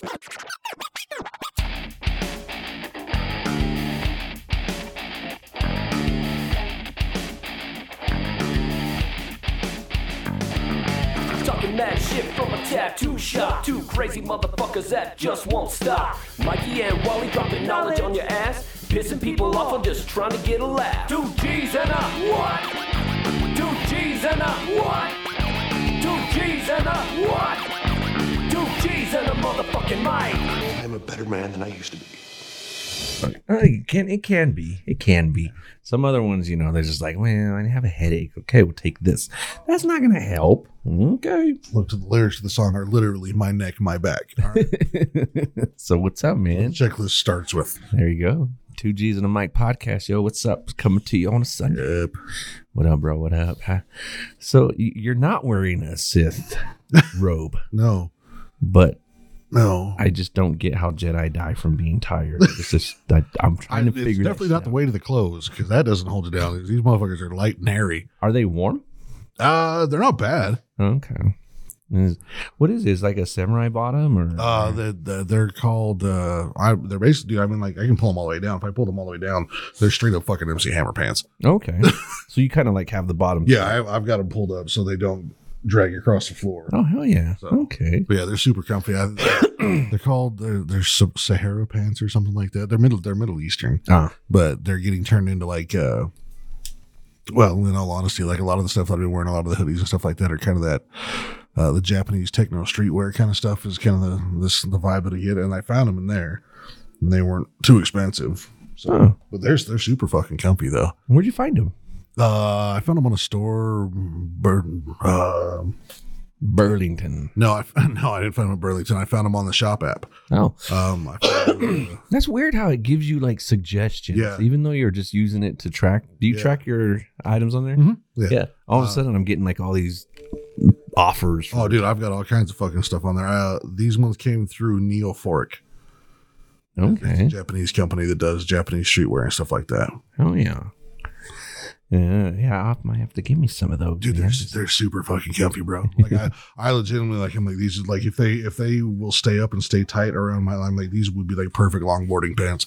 Talking mad shit from a tattoo shop. Two crazy motherfuckers that just won't stop. Mikey and Wally dropping knowledge on your ass. Pissing people off or just trying to get a laugh. Two G's and a what? Two G's and a what? Two G's and a what? Two G's and a motherfucking mic. I'm a better man than I used to be. Uh, it can it can be it can be. Some other ones you know they're just like well i have a headache. Okay we'll take this. That's not gonna help. Okay. Look to the lyrics of the song are literally my neck, my back. All right. so what's up man? Checklist starts with there you go. Two g's and a mic podcast yo. What's up? Coming to you on a sunday. Yep. what up bro? What up? Huh? so y- you're not wearing a sith robe. No, but no. i just don't get how jedi die from being tired it's just I, i'm trying to it's figure that definitely not the out. weight of the clothes because that doesn't hold it down. These motherfuckers are light and airy. are they warm Uh, they're not bad. Okay. Is, what is this? Like a samurai bottom or? Uh, they're, they're, they're called, uh, I, they're basically, I mean, like, I can pull them all the way down. If I pull them all the way down, they're straight up fucking MC Hammer pants. okay. so you kind of like have the bottom. Yeah, I, I've got them pulled up so they don't drag across the floor. Oh hell yeah. So- Okay. But yeah, they're super comfy. I, they're called they're, they're Sahara pants or something like that. They're middle they're Middle Eastern, Ah. but they're getting turned into like uh, well, in all honesty, like a lot of the stuff that I've been wearing, a lot of the hoodies and stuff like that are kind of that uh, the Japanese techno streetwear kind of stuff is kind of the this the vibe that I get, and I found them in there, and they weren't too expensive. So, Oh. but they're they're super fucking comfy though. Where'd you find them? Uh, I found them on a store. Bur- uh, Burlington. no, I no, I didn't find them in Burlington. I found them on the shop app. Oh, Um, I found them, uh, that's weird how it gives you like suggestions. Yeah. Even though you're just using it to track. Do you Yeah. track your items on there? Mhm. Yeah. All of a Uh, sudden, I'm getting like all these offers. for- Oh, dude, I've got all kinds of fucking stuff on there. Uh, these ones came through Neophoric, It's a Okay. Japanese company that does Japanese streetwear and stuff like that. Oh yeah. Yeah, yeah. I might have to give me some of those. Dude, they're they're super fucking comfy, bro. Like I, I legitimately like I'm like these. Like if they if they will stay up and stay tight around my line, like these would be like perfect longboarding pants.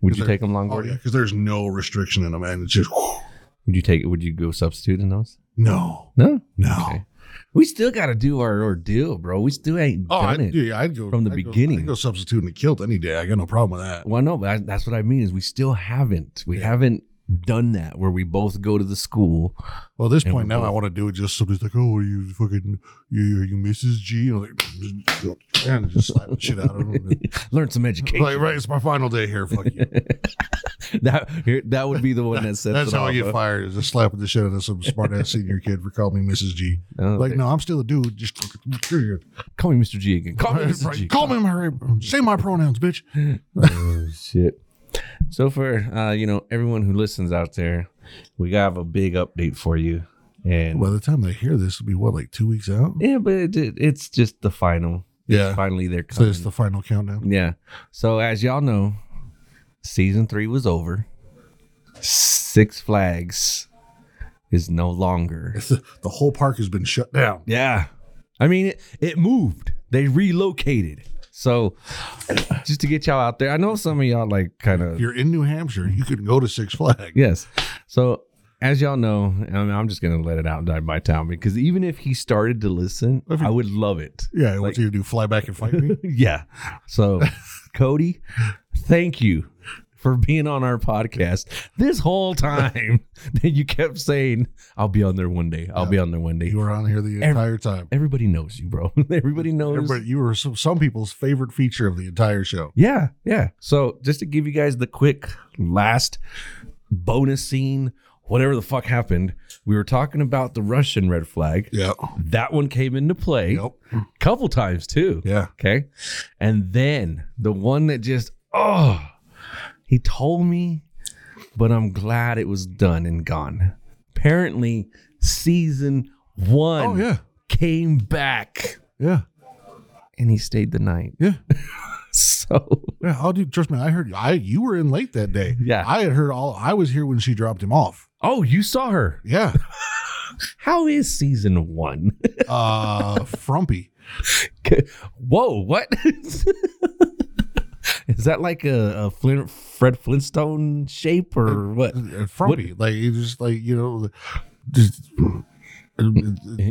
Would you take them Oh longboarding? yeah, because there's no restriction in them, and it's just Would you take? Would you go substitute in those? no, No. no. Okay. We still got to do our ordeal, bro. We still ain't Oh, done I'd, it. yeah, I'd go from the I'd go- beginning. I'd go substitute in a kilt any day. I got no problem with that. Well, no, but I, that's what I mean is we still haven't. We Yeah. haven't done that where we both go to the school. Well, at this point now, I want to do it just so somebody's like, "Oh, are you fucking you are you Mrs. G?" And I'm like, and just slap the shit out of them. Learn some education. like, right, it's my final day here. Fuck you. that here, that would be the one that sets That's how I get fired. Is just slapping the shit out of some smart ass senior kid for calling me Mrs. G. Oh, Like, no, I'm still a dude. Just Call me Mr. G again. Call me Mr. G. Call me my say my pronouns, bitch. oh, shit. So for uh, you know everyone who listens out there, we got a big update for you. And By the time they hear this, it'll be what like two weeks out. yeah, but it, it- it's just the final. Yeah. Finally, they're coming. So it's the final countdown. Yeah. So as y'all know, season three was over. Six Flags is no longer. The, the whole park has been shut down. Yeah. I mean, it, it moved. They relocated. So just to get y'all out there, I know some of y'all like kind If of you're in New Hampshire, you can go to Six Flags. yes. So as y'all know, I mean, I'm just gonna let it out and die by town because even if he started to listen, he- I would love it. Yeah, what's he gonna do? Fly back and fight me? yeah. So, Cody, thank you for being on our podcast this whole time that you kept saying, I'll be on there one day. I'll be on there one day. You were on here the Every- entire time. Everybody knows you, bro. Everybody knows. Everybody, you were some, some people's favorite feature of the entire show. Yeah, yeah. So, just to give you guys the quick last bonus scene, whatever the fuck happened, we were talking about the Russian red flag. Yeah. That one came into play Yep. a couple times too. Yeah. Okay. And then the one that just, oh, he told me, but I'm glad it was done and gone. Apparently, season one Oh yeah. came back Yeah. and he stayed the night. Yeah. So, Yeah. Oh, dude, trust me. I heard I you were in late that day. Yeah. I had heard all. I was here when she dropped him off. oh, you saw her. Yeah. How is season one? Uh, frumpy. Whoa, what? Is that like a, a Flint, Fred Flintstone shape or uh, what? Uh, frumpy. Like he just like you know, just. Uh,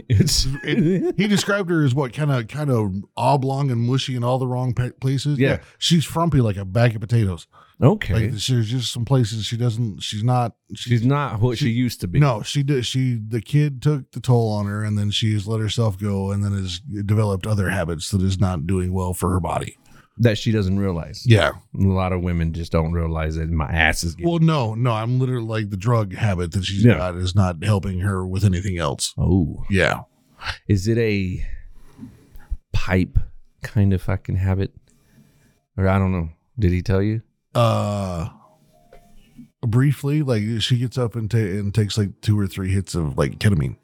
it's uh, It- he described her as what kind of kind of oblong and mushy in all the wrong places. Yeah. she's frumpy like a bag of potatoes. okay. Like there's just some places she doesn't. She's not. She's not what she, used to be. No, she did. She the kid took the toll on her, and then she's let herself go, and then has developed other habits that is not doing well for her body. That she doesn't realize. Yeah. A lot of women just don't realize that my ass is getting. Well, no, no. I'm literally like the drug habit that she's Yeah. got is not helping her with anything else. oh, Yeah. is it a pipe kind of fucking habit, or I don't know? Did he tell you? Uh. Briefly, like she gets up and, ta- and takes like two or three hits of like ketamine.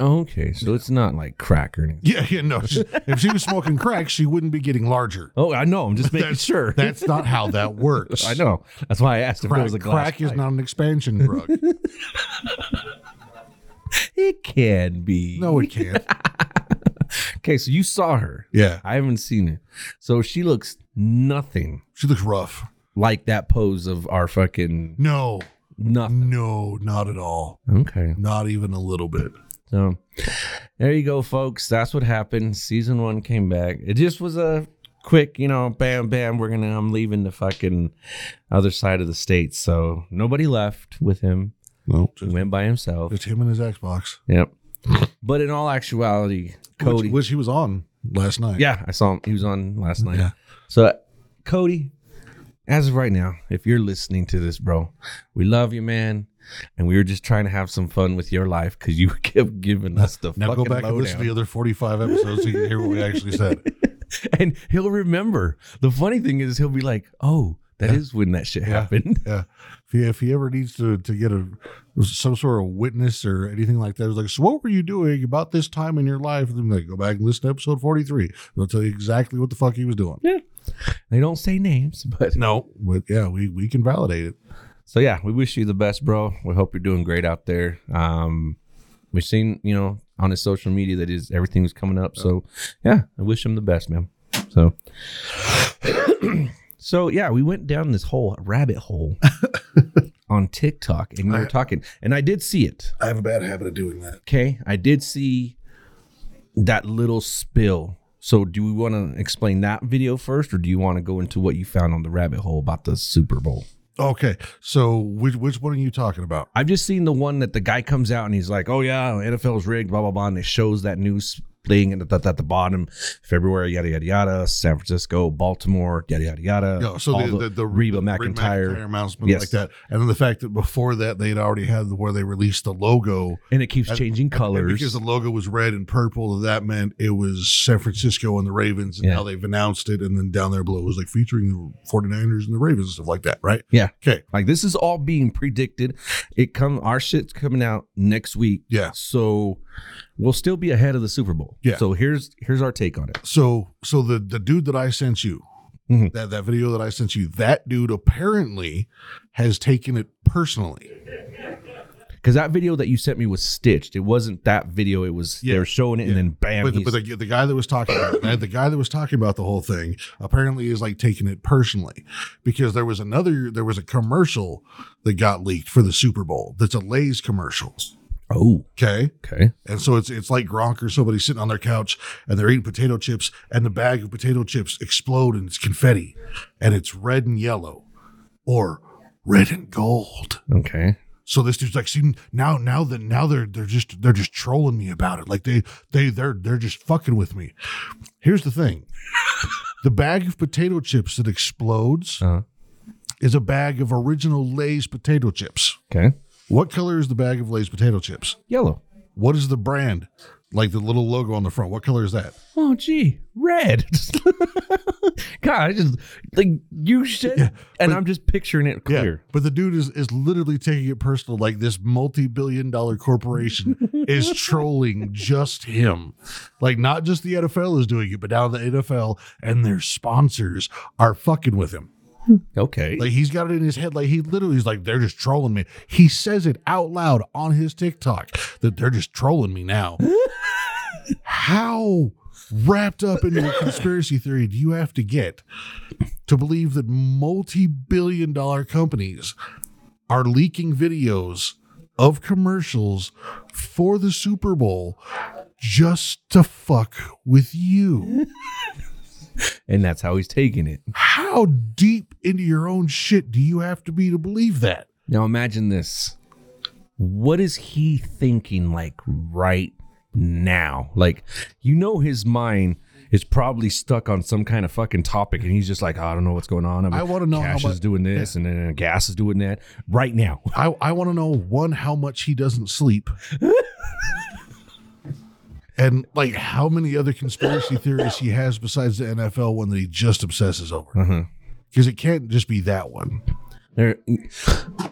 Oh, okay, so it's not like crack or anything. Yeah, yeah, no. she- if she was smoking crack, she wouldn't be getting larger. Oh, I know. I'm just making That's sure. That's not how that works. I know. That's why I asked if it Crack, was a glass crack is not an expansion drug. It can be. no, it can't. Okay, so you saw her. Yeah, I haven't seen her. So she looks nothing she looks rough. like that pose of our fucking No, nothing. no, not at all. Okay. Not even a little bit. So there you go, folks. That's what happened. Season one came back. It just was a quick, you know, bam, bam. We're gonna. I'm leaving the fucking other side of the state. So nobody left with him. No, He just, went by himself. just him and his Xbox, Yep. But in all actuality, Cody. which, which he was on last night. yeah, I saw him. He was on last night. Yeah. So, Cody, as of right now, if you're listening to this, bro, we love you, man. And we were just trying to have some fun with your life because you kept giving us the Now fucking go back and listen to the other 45 episodes so you can hear what we actually said. and he'll remember. The funny thing is, he'll be like, "Oh, that is when that shit happened." Yeah. If he, if he ever needs to, to get a some sort of witness or anything like that, it's like, so what were you doing about this time in your life? And then like, go back and listen to episode 43. They'll tell you exactly what the fuck he was doing. Yeah. They don't say names, but No, but yeah, we, we can validate it. So yeah, we wish you the best, bro. We hope you're doing great out there. Um, we've seen, you know, on his social media that is everything was coming up. So yeah, I wish him the best, man. So, so yeah, we went down this whole rabbit hole on TikTok, and we were talking, and I did see it. I have a bad habit of doing that. Okay, I did see that little spill. So, do we want to explain that video first, or do you want to go into what you found on the rabbit hole about the Super Bowl? Okay, so which which one are you talking about? I've just seen the one that the guy comes out and he's like, "Oh yeah, NFL's rigged," blah blah blah, and it shows that news thing and at the, at the bottom, February, yada yada yada, San Francisco, Baltimore, yada yada yada. So all the, the, the Reba the McEntire, announcement Yes. like that, and then the fact that before that they'd already had where they released the logo and it keeps And- changing colors. because the logo was red and purple, that meant it was San Francisco and the Ravens. And Yeah. now they've announced it. And then down there below it was like featuring the 49ers and the Ravens and stuff like that, right? yeah, Okay. like this is all being predicted. It come our shit's coming out next week. Yeah. So we'll still be ahead of the Super Bowl. Yeah. So here's here's our take on it. So so the the dude that I sent you, Mhm. that, that video that I sent you, that dude apparently has taken it personally. Because that video that you sent me was stitched. It wasn't that video. It was Yeah. they were showing it and then bam. But, the, but the, the guy that was talking about that, the guy that was talking about the whole thing apparently is like taking it personally because there was another there was a commercial that got leaked for the Super Bowl that's a Lay's commercial. Oh, Okay. okay. And so it's it's like Gronk or somebody sitting on their couch and they're eating potato chips and the bag of potato chips explode and it's confetti and it's red and yellow or red and gold. Okay. So this dude's like, see now now that now they're they're just they're just trolling me about it. Like they they they're they're just fucking with me. Here's the thing. the bag of potato chips that explodes Uh-huh. is a bag of original Lay's potato chips. Okay. What color is the bag of Lay's potato chips? Yellow. What is the brand? Like the little logo on the front. What color is that? Oh, gee, red. God, I just like you said, and I'm just picturing it clear. But the dude is, is literally taking it personal. Like this multi billion dollar corporation is trolling just him. Like not just the NFL is doing it, but now the NFL and their sponsors are fucking with him. Okay. Like he's got it in his head. Like he literally is like, they're just trolling me. He says it out loud on his TikTok that they're just trolling me now. How? wrapped up in your conspiracy theory do you have to get to believe that multi-billion dollar companies are leaking videos of commercials for the Super Bowl just to fuck with you? And that's how he's taking it. How deep into your own shit do you have to be to believe that? Now imagine this. What is he thinking like right now? Like, you know, his mind is probably stuck on some kind of fucking topic, and he's just like, I don't know what's going on. I, I wanna know how Cash much- is doing this, and then gas is doing that right now. I, I want to know one, how much he doesn't sleep. and like how many other conspiracy theories he has besides the NFL one that he just obsesses over. Mm-hmm. Because it can't just be that one. They're,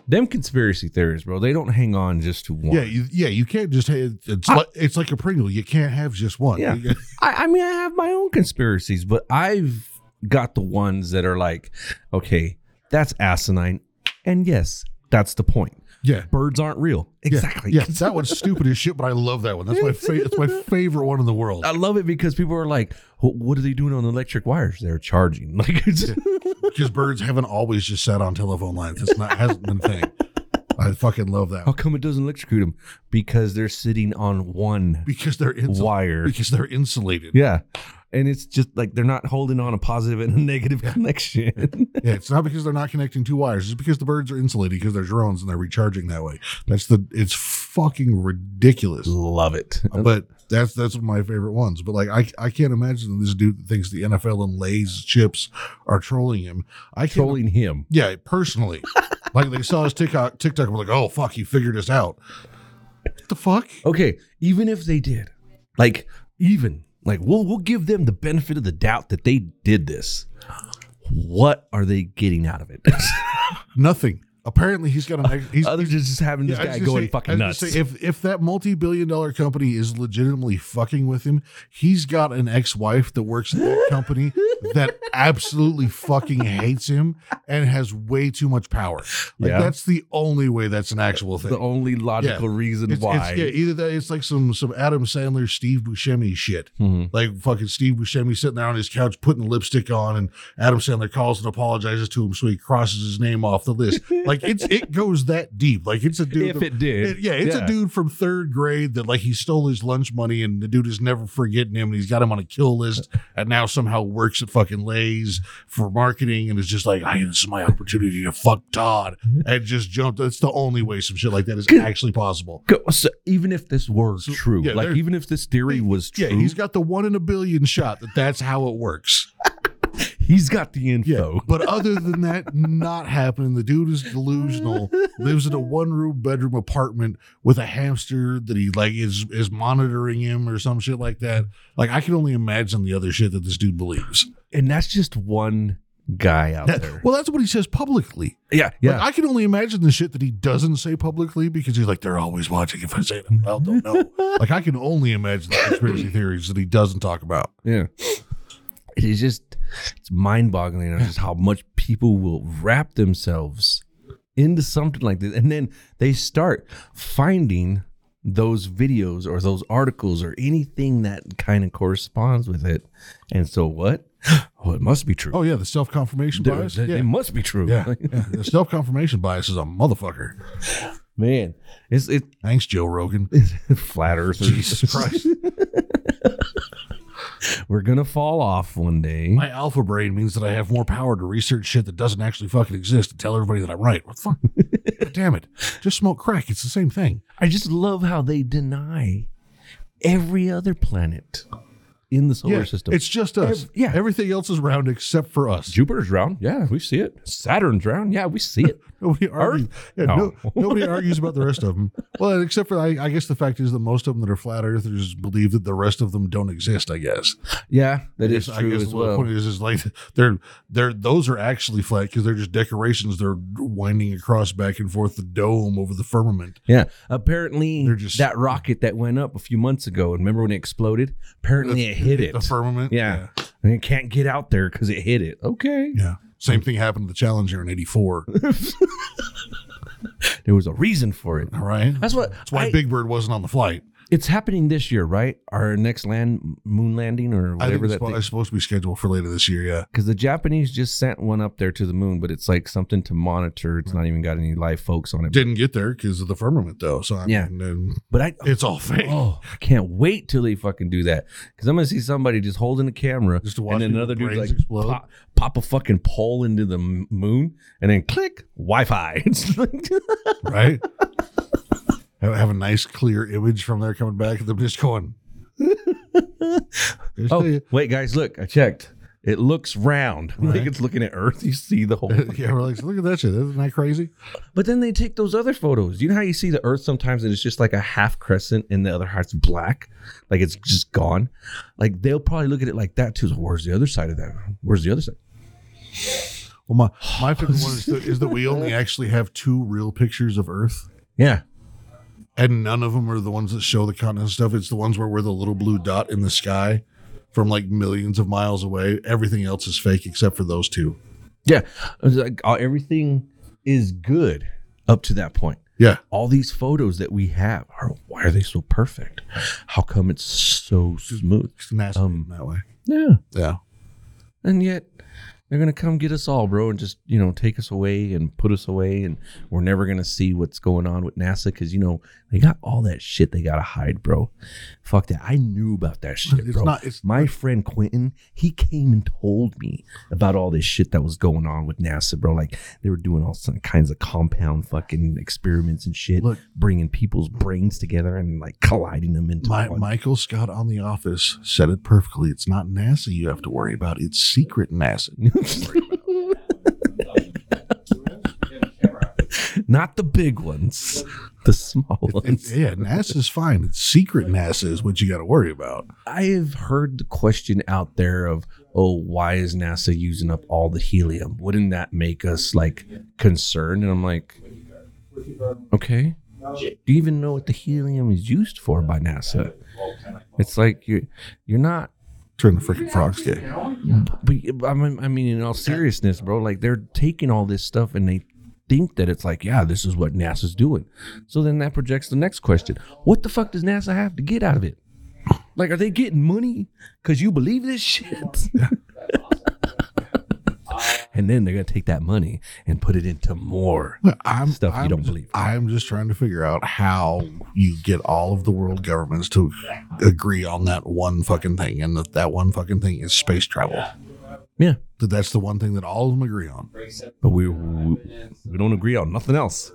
them conspiracy theories, bro. They don't hang on just to one. Yeah, you, yeah, you can't just have it's like it's like a Pringle. You can't have just one. Yeah. I, I mean, I have my own conspiracies, but I've got the ones that are like, okay, that's asinine. And yes, that's the point. Yeah. Birds aren't real. Exactly. Yeah, that one's stupid as shit, but I love that one. That's my fa- that's my favorite one in the world. I love it because people are like, "Wh- what are they doing on the electric wires? They're charging. Like, it's, Because birds haven't always just sat on telephone lines. That's not hasn't been a thing. I fucking love that how one. come it doesn't electrocute them? Because they're sitting on one because they're insul- wire. because they're insulated. Yeah. And it's just like they're not holding on a positive and a negative connection. Yeah, it's not because they're not connecting two wires. It's because the birds are insulated because they're drones and they're recharging that way. That's the. It's fucking ridiculous. Love it. Uh, but that's that's one of my favorite ones. But like I I can't imagine this dude thinks the NFL and Lay's chips are trolling him. I can't. Trolling him. Yeah, personally, like they saw his TikTok TikTok, and were like, oh fuck, he figured us out. What the fuck? Okay, even if they did, like, even like we'll we'll give them the benefit of the doubt that they did this. What are they getting out of it? Nothing. Apparently, he's got an. ex- He's, Other than just having this Yeah, guy gonna say- fucking nuts. say, if if that multi-billion dollar company is legitimately fucking with him, he's got an ex-wife that works at that company that absolutely fucking hates him and has way too much power. Like Yeah. that's the only way that's an actual thing. the only logical reason It's, why. it's, yeah, either that it's like some some Adam Sandler, Steve Buscemi shit. Mhm. Like fucking Steve Buscemi sitting there on his couch putting lipstick on, and Adam Sandler calls and apologizes to him, so he crosses his name off the list. Like it's it goes that deep. Like it's a dude. If that- it did. yeah, it's Yeah. a dude from third grade that like he stole his lunch money, and the dude is never forgetting him, and he's got him on a kill list, and now somehow works at fucking Lay's for marketing, and is just like, "I this is my opportunity to fuck Todd," and just jumped. That's the only way some shit like that is actually possible. So even if this were true, yeah, like even if this theory was true, Yeah, he's got the one in a billion shot that that's how it works. he's got the Yeah, info. but other than that, not happening. The dude is delusional. Lives in a one room bedroom apartment with a hamster that he like is is monitoring him or some shit like that. Like I can only imagine the other shit that this dude believes. And that's just one guy out That- there. well, that's what he says publicly. yeah, yeah. Like, I can only imagine the shit that he doesn't say publicly because he's like, they're always watching if I say it. Well, don't know. like I can only imagine the conspiracy theories that he doesn't talk about. Yeah. It is just it's mind boggling just how much people will wrap themselves into something like this. And then they start finding those videos or those articles or anything that kind of corresponds with it. And so what? Oh, it must be true. Oh yeah, the self confirmation There- bias. It Yeah. must be true. Yeah, yeah. The self confirmation bias is a motherfucker. Man. It's it Thanks, Joe Rogan. flat earthers. Jesus Christ. We're gonna fall off one day. My alpha brain means that I have more power to research shit that doesn't actually fucking exist and tell everybody that I'm right. What the fuck? God damn it. Just smoke crack. It's the same thing. I just love how they deny every other planet in the solar Yeah, system. It's just us. Ev- yeah. Everything else is round except for us. Jupiter's round. Yeah, we see it. Saturn's round. Yeah, we see it. Nobody argues. Yeah, No. no, nobody argues about the rest of them. Well, except for I, I guess the fact is that most of them that are flat earthers believe that the rest of them don't exist. I guess. Yeah, that is I true guess as the well. point is, is like they're they're those are actually flat because they're just decorations. They're winding across back and forth the dome over the firmament. Yeah, apparently They're just- that rocket that went up a few months ago. And remember when it exploded? Apparently it hit it. The firmament. yeah. and it can't get out there because it hit it. Okay, Yeah. Same thing happened to the Challenger in '84. there was a reason for it. All right. That's what. That's why I- Big Bird wasn't on the flight. It's happening this year, right? Our next land moon landing or I think whatever it's, that spo- thing. it's supposed to be scheduled for later this year. Yeah. Because the Japanese just sent one up there to the moon, but it's like something to monitor. It's not even got any live folks on it. Didn't get there because of the firmament, though. So I Yeah. mean, and But I, it's all fake. oh, I can't wait till they fucking do that. Because I'm gonna see somebody just holding the camera, Just to watch and then people's another dude brains like explode. pop, pop a fucking pole into the m- moon, and then click Wi-Fi. It's like- right? have, have a nice clear image from there coming back, and them just going. Just oh, wait, guys, look, I checked. It looks round. Like it's looking at Earth. You see the whole. yeah, we're like, look at that shit. Isn't that crazy? But then they take those other photos. You know how you see the Earth sometimes and it's just like a half crescent and the other half's black, like it's just gone. Like they'll probably look at it like that too. So where's the other side of that? Where's the other side? Well, my my favorite one is, the, is that we only actually have two real pictures of Earth, Yeah, and none of them are the ones that show the continents stuff. It's the ones where we're the little blue dot in the sky from like millions of miles away. Everything else is fake except for those two. yeah. Like uh, everything is good up to that point. Yeah, All these photos that we have are why are they so perfect? How come it's so smooth? it's Um, that way. Yeah, Yeah, and yet they're gonna come get us all, bro, and just you know take us away and put us away, and we're never gonna see what's going on with NASA because you know they got all that shit they gotta hide, bro. Fuck that. I knew about that shit, It's bro. not- it's- My friend Quentin, he came and told me about all this shit that was going on with NASA, bro. Like they were doing all some kinds of compound fucking experiments and shit, Look. bringing people's brains together and like colliding them into My, one. Michael Scott on The Office said it perfectly. It's not NASA you have to worry about. It's secret NASA. Not the big ones, the small ones. yeah, NASA's fine. It's secret NASA is what you got to worry about. I've heard the question out there of, oh, why is NASA using up all the helium? Wouldn't that make us like concerned? And I'm like, okay. Do you even know what the helium is used for by NASA? It's like you're you're not. Turn the freaking frogs gay. But I mean, I mean, in all seriousness, bro, like they're taking all this stuff and they think that it's like, yeah, this is what NASA's doing. So then that projects the next question: What the fuck does NASA have to get out of it? Like, are they getting money because you believe this shit? And then they're gonna take that money and put it into more I'm, stuff you I'm don't just- believe. I'm just trying to figure out how you get all of the world governments to agree on that one fucking thing, and that that one fucking thing is space travel. Yeah, That that's the one thing that all of them agree on. but we we, we don't agree on nothing else.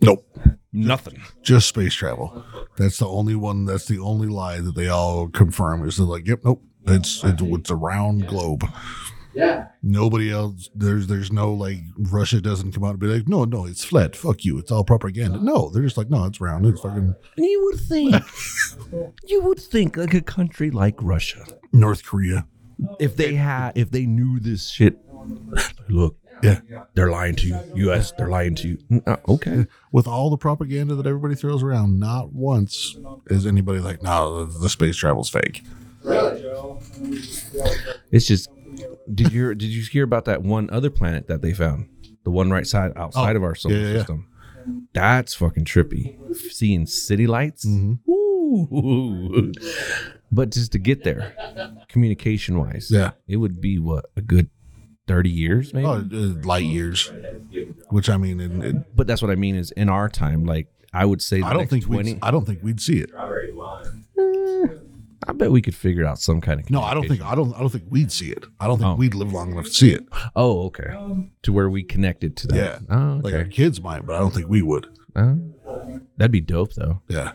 Nope. Nothing. Just space travel. That's the only one. That's the only lie that they all confirm is they're like, yep, nope. It's it's, it's a round globe. Yeah. Nobody else. There's there's no like Russia doesn't come out and be like, no, no, it's flat. Fuck you. It's all propaganda. No, they're just like, no, it's round. It's fucking You would think. you would think like a country like Russia. North Korea. if they had if they knew this shit look Yeah. they're lying to you us they're lying to you uh, okay With all the propaganda that everybody throws around, not once is anybody like, no, the, the space travel's fake. Really? it's just did you did you hear about that one other planet that they found the one right side outside Oh, of our solar yeah, yeah, yeah. system that's fucking trippy seeing city lights Mm-hmm. Ooh. but just to get there communication wise Yeah. it would be what a good 30 years maybe Oh, uh, light years. Which I mean, it, it, but that's what i mean is in our time like i would say the I don't next think 20 we. I don't think we'd see it. I bet we could figure out some kind of No, I don't think. I don't. I don't think we'd see it. I don't think Oh. we'd live long enough to see it. Oh, okay. To where we connected to that. Yeah. Oh, Like our okay. kids might, but I don't think we would. Uh, that'd be dope though, Yeah.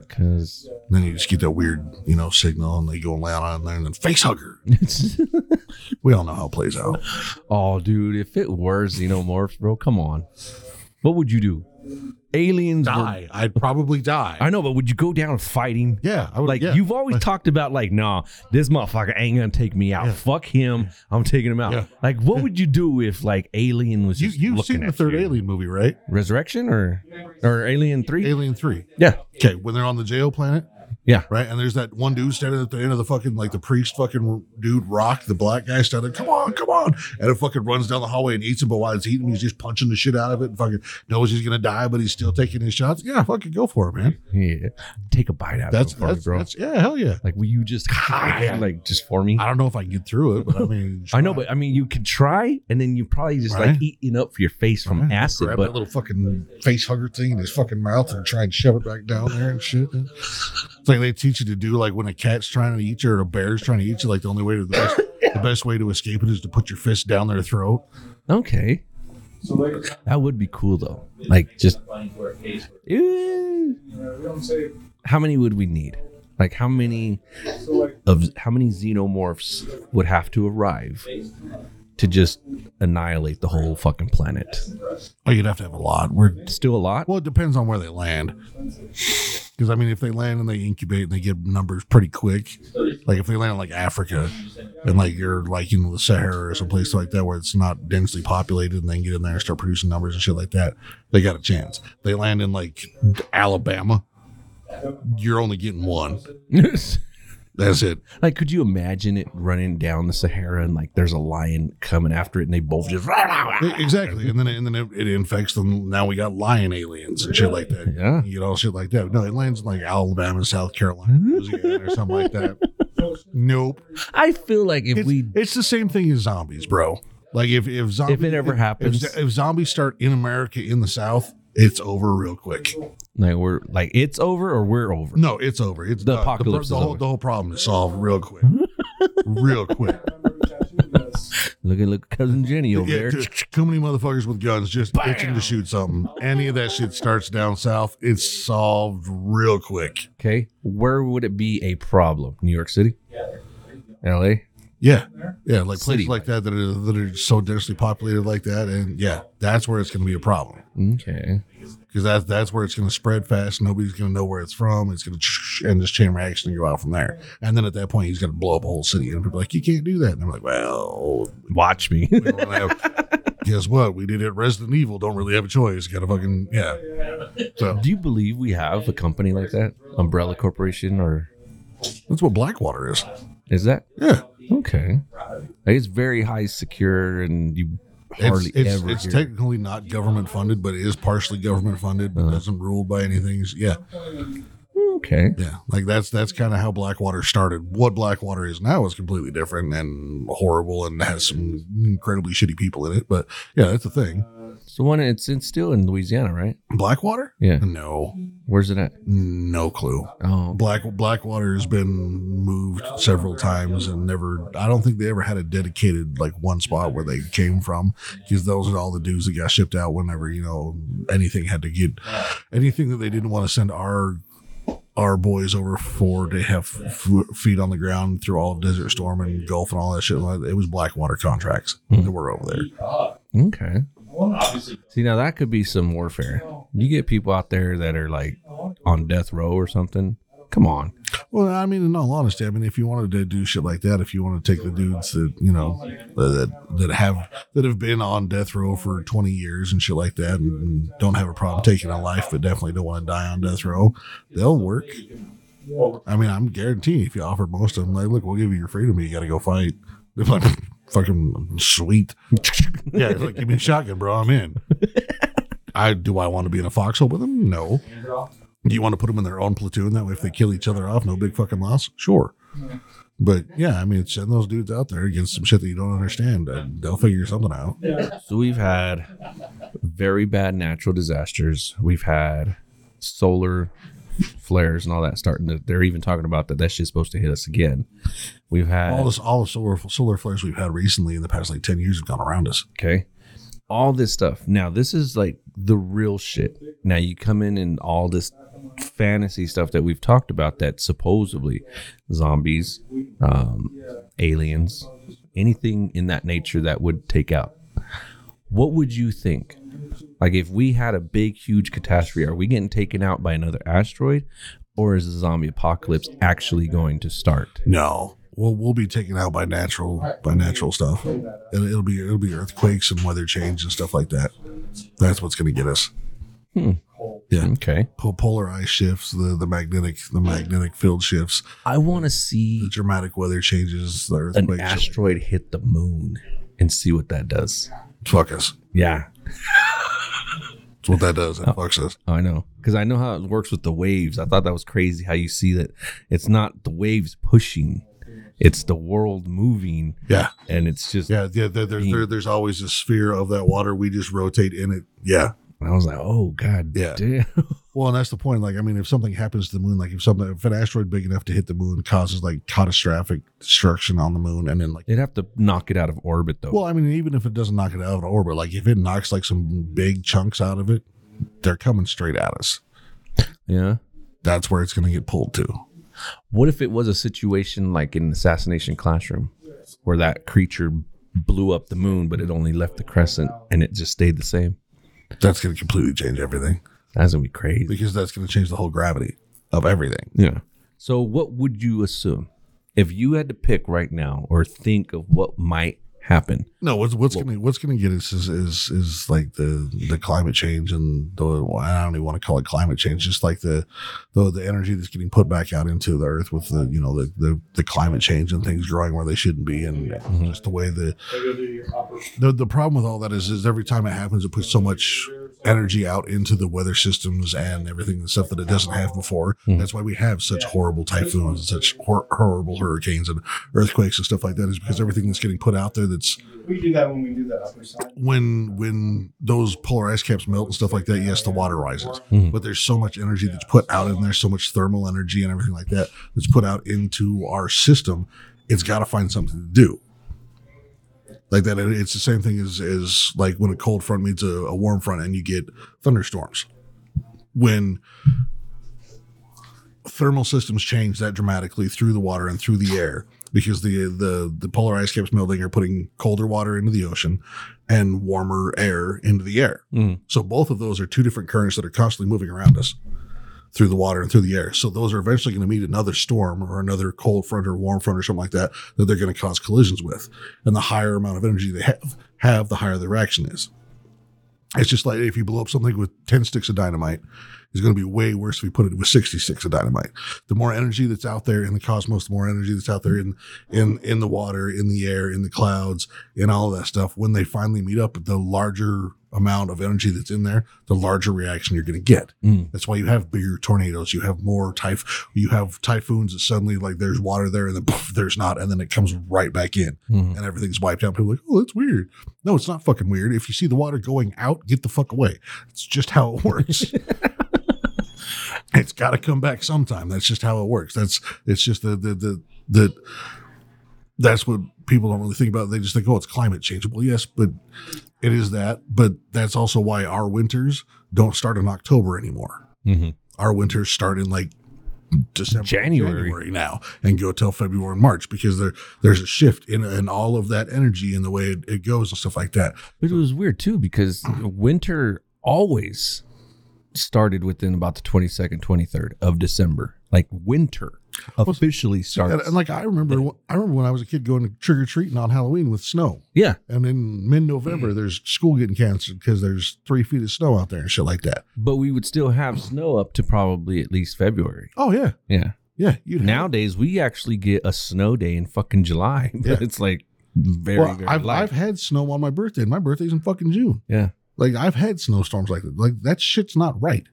because then you just get that weird, you know, signal, and they go and lay on there, and then face hugger. We all know how it plays out. oh, dude, if it were xenomorphs, bro, come on. What would you do? Aliens. were- I'd probably die. I know, but would you go down fighting? yeah. I would. Like yeah. you've always talked about, like, nah, this motherfucker ain't gonna take me out. Fuck him, I'm taking him out. Yeah. Like, what would you do if like Alien was You, just you've seen the third you? Alien movie, right? Resurrection or or Alien Three? Alien Three. Yeah, Okay, when they're on the jail planet, Yeah. Right. And there's that one dude standing at the end of the fucking like the priest fucking dude rock, the black guy standing, come on, come on. And it fucking runs down the hallway and eats him, but while it's eating, he's just punching the shit out of it and fucking knows he's gonna die, but he's still taking his shots. Yeah, fucking go for it, man. Yeah. Take a bite out That's of it, me, that's, bro. that's yeah, hell yeah. like, will you just like just for me? I don't know if I can get through it, but I mean I know, but I mean, you can try, and then you probably just Right. like eating up for your face from Right. acid. grab But that little fucking face hugger thing in his fucking mouth and try and shove it back down there and shit. It's like they teach you to do like when a cat's trying to eat you or a bear's trying to eat you. Like the only way to the best, the best way to escape it is to put your fist down their throat. okay, So like that would be cool though. Like just how many would we need? Like how many of how many xenomorphs would have to arrive to just annihilate the whole fucking planet? Oh, you'd have to have a lot. We're Still a lot. well, it depends on where they land. Because I mean, if they land and they incubate and they get numbers pretty quick, like if they land in like Africa and like you're like know the Sahara or some place like that where it's not densely populated and they get in there and start producing numbers and shit like that, they got a chance. They land in like Alabama, you're only getting one. That's it. like, could you imagine it running down the Sahara and like there's a lion coming after it and they both just Exactly, and then and then it, it infects them. Now we got lion aliens and shit like that. Yeah. you know, shit like that. No, it lands in like Alabama, South Carolina, Louisiana, or something like that. Nope. I feel like if It's, we it's the same thing as zombies, bro. Like if if zombies, If it ever happens. if, if zombies start in America in the South, it's over real quick. like we're like it's over or we're over. No, it's over. It's The done. apocalypse The, is whole over. the whole problem is solved real quick, real quick. Look at look cousin Jenny over Yeah, there. too, too many motherfuckers with guns just itching to shoot something. Any of that shit starts down south, it's solved real quick. Okay, where would it be a problem? New York City, L.A. Yeah, yeah, like City. places like that that are that are so densely populated like that, and yeah, that's where it's going to be a problem Okay, because that's that's where it's going to spread fast. Nobody's going to know where it's from. It's going to and this chain reaction and go out from there. And then at that point, he's going to blow up a whole city, and people are like, "You can't do that." And I'm like, "Well, watch me. we don't have, guess what? We did it. Resident Evil. Don't really have a choice. Got to fucking yeah." So Do you believe we have a company like that, Umbrella Corporation, or that's what Blackwater is. is that Yeah. Okay? Like, it's very high secure, and you hardly it's, it's, ever it's hear. technically not government funded, but it is partially government funded, Uh-huh. doesn't ruled by anything. Yeah, okay, yeah. Like that's that's kind of how Blackwater started. What Blackwater is now is completely different and horrible and has some incredibly shitty people in it. But yeah, that's the thing. So one it's it's still in Louisiana, right? Blackwater? Yeah. No, Where's it at? no clue. Oh, Black Blackwater has been moved several times and never. I don't think they ever had a dedicated like one spot where they came from because those are all the dudes that got shipped out whenever you know anything had to get anything that they didn't want to send our our boys over for to have f- feet on the ground through all of Desert Storm and Gulf and all that shit. It was Blackwater contracts hmm. that were over there. okay. See, now that could be some warfare. You get people out there that are like on death row or something. Come on. Well, I mean, in all honesty, I mean, if you wanted to do shit like that, if you want to take the dudes that you know that that have that have been on death row for twenty years and shit like that, and don't have a problem taking a life, but definitely don't want to die on death row, they'll work. I mean, I'm guaranteeing if you offer most of them, like, look, we'll give you your freedom, but you got to go fight. They're like, fucking sweet. yeah, it's like, give me a shotgun, bro. I'm in. I do. I want to be in a foxhole with them? No. Do you want to put them in their own platoon? That way, if they kill each other off, no big fucking loss? Sure. But yeah, I mean, send those dudes out there against some shit that you don't understand. And they'll figure something out. So we've had very bad natural disasters. We've had solar flares and all that starting to. They're even talking about that. That shit's supposed to hit us again. We've had All this, all the solar solar flares we've had recently in the past like ten years have gone around us. Okay. All this stuff. Now, this is like the real shit. Now, you come in and all this fantasy stuff that we've talked about that supposedly zombies, um, aliens, anything in that nature that would take out. What would you think? Like, if we had a big, huge catastrophe, are we getting taken out by another asteroid? Or is the zombie apocalypse actually going to start? No, we'll we'll be taken out by natural by natural stuff. Uh, it'll, it'll be it'll be earthquakes and weather change and stuff like that. That's what's going to get us. Hmm. Yeah. Okay. Po- polar ice shifts, the the magnetic the magnetic field shifts, I want to see the see dramatic weather changes, the an earthquakes. asteroid hit the moon and see what that does. Fuck us. Yeah. That's what that does. It oh. fucks us. Oh, I know. Because I know how it works with the waves. I thought that was crazy how you see that it's not the waves pushing, it's the world moving. Yeah. And it's just, Yeah. Yeah. There, there's there, there's always a sphere of that water. We just rotate in it. Yeah. I was like, oh, God Yeah. damn. Well, and that's the point. Like, I mean, if something happens to the moon, like if something, if an asteroid big enough to hit the moon causes like catastrophic destruction on the moon, and then like, They'd have to knock it out of orbit, though. well, I mean, even if it doesn't knock it out of orbit, like if it knocks like some big chunks out of it, they're coming straight at us. yeah. That's where it's going to get pulled to. What if it was a situation like in Assassination Classroom where that creature blew up the moon, but it only left the crescent and it just stayed the same? That's going to completely change everything That's gonna be crazy. because that's going to change the whole gravity of everything. Yeah. So, what would you assume if you had to pick right now or think of what might happen? No, what's what's gonna what's gonna get us is is is like the the climate change and the well, I don't even want to call it climate change, just like the the the energy that's getting put back out into the earth with the you know the the, the climate change and things growing where they shouldn't be and mm-hmm. just the way the the the problem with all that is is every time it happens it puts so much energy out into the weather systems and everything and stuff that it doesn't have before. Hmm. That's why we have such horrible typhoons and such hor- horrible hurricanes and earthquakes and stuff like that is because everything that's getting put out there that's We do that when we do that upper side. when when those polar ice caps melt and stuff like that, yes, the water rises. Hmm. But there's so much energy that's put out in there, so much thermal energy and everything like that that's put out into our system. It's got to find something to do. Like that, it's the same thing as as like when a cold front meets a, a warm front and you get thunderstorms. When thermal systems change that dramatically through the water and through the air because the the the polar ice caps melting are putting colder water into the ocean and warmer air into the air. Mm. So both of those are two different currents that are constantly moving around us through the water and through the air. So those are eventually going to meet another storm or another cold front or warm front or something like that that they're going to cause collisions with. And the higher amount of energy they have, have the higher the reaction is. It's just like if you blow up something with 10 sticks of dynamite, it's going to be way worse if you put it with 60 sticks of dynamite. The more energy that's out there in the cosmos, the more energy that's out there in, in, in the water, in the air, in the clouds, in all of that stuff. When they finally meet up, the larger amount of energy that's in there, the larger reaction you're going to get. Mm. That's why you have bigger tornadoes. You have more typh. You have typhoons that suddenly like there's water there and then poof, there's not, and then it comes right back in Mhm. and everything's wiped out. People are like, oh, that's weird. No, it's not fucking weird. If you see the water going out, get the fuck away. It's just how it works. it's got to come back sometime. That's just how it works. That's it's just the the the the. That's what people don't really think about. They just think, oh, it's climate change. Well, yes, but it is that. But that's also why our winters don't start in October anymore. Mhm. Our winters start in like December, January. January now, and go till February and March because there there's a shift in in all of that energy and the way it, it goes and stuff like that. But it was weird too because winter always started within about the 22nd, 23rd of December. Like winter officially starts. And, and like I remember, I remember when I was a kid going to trick or treating on Halloween with snow, yeah. and in mid November mm. there's school getting canceled because there's three feet of snow out there and shit like that. But we would still have snow up to probably at least February. Oh yeah, Yeah. yeah. Nowadays, we actually get a snow day in fucking July. But Yeah. it's like very, well, very I've light. I've had snow on my birthday. and My birthday's in fucking June. yeah. Like I've had snowstorms like that. Like that shit's not right.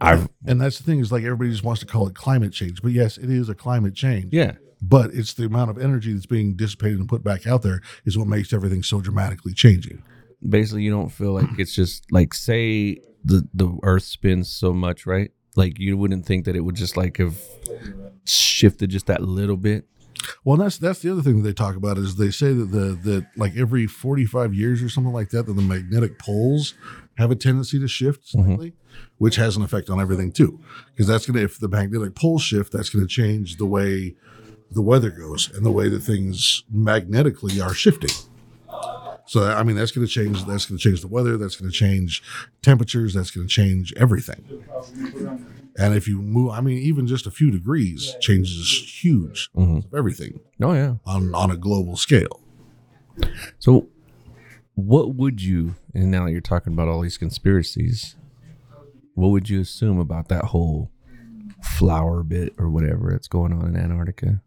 I've, And that's the thing is like everybody just wants to call it climate change, but yes, it is a climate change. yeah. But it's the amount of energy that's being dissipated and put back out there is what makes everything so dramatically changing. Basically, you don't feel like it's just like, say the, the earth spins so much, right? Like, you wouldn't think that it would just like have shifted just that little bit. Well, that's that's the other thing that they talk about is they say that the that like every forty five years or something like that that the magnetic poles have a tendency to shift slightly, which has an effect on everything too. Because that's gonna if the magnetic poles shift, that's gonna change the way the weather goes and the way that things magnetically are shifting. So I mean that's going to change. That's going to change the weather. That's going to change temperatures. That's going to change everything. And if you move, I mean, even just a few degrees changes huge Mhm. of everything Oh, yeah. on on a global scale. So, what would you? And now you're talking about all these conspiracies, what would you assume about that whole flower bit or whatever that's going on in Antarctica?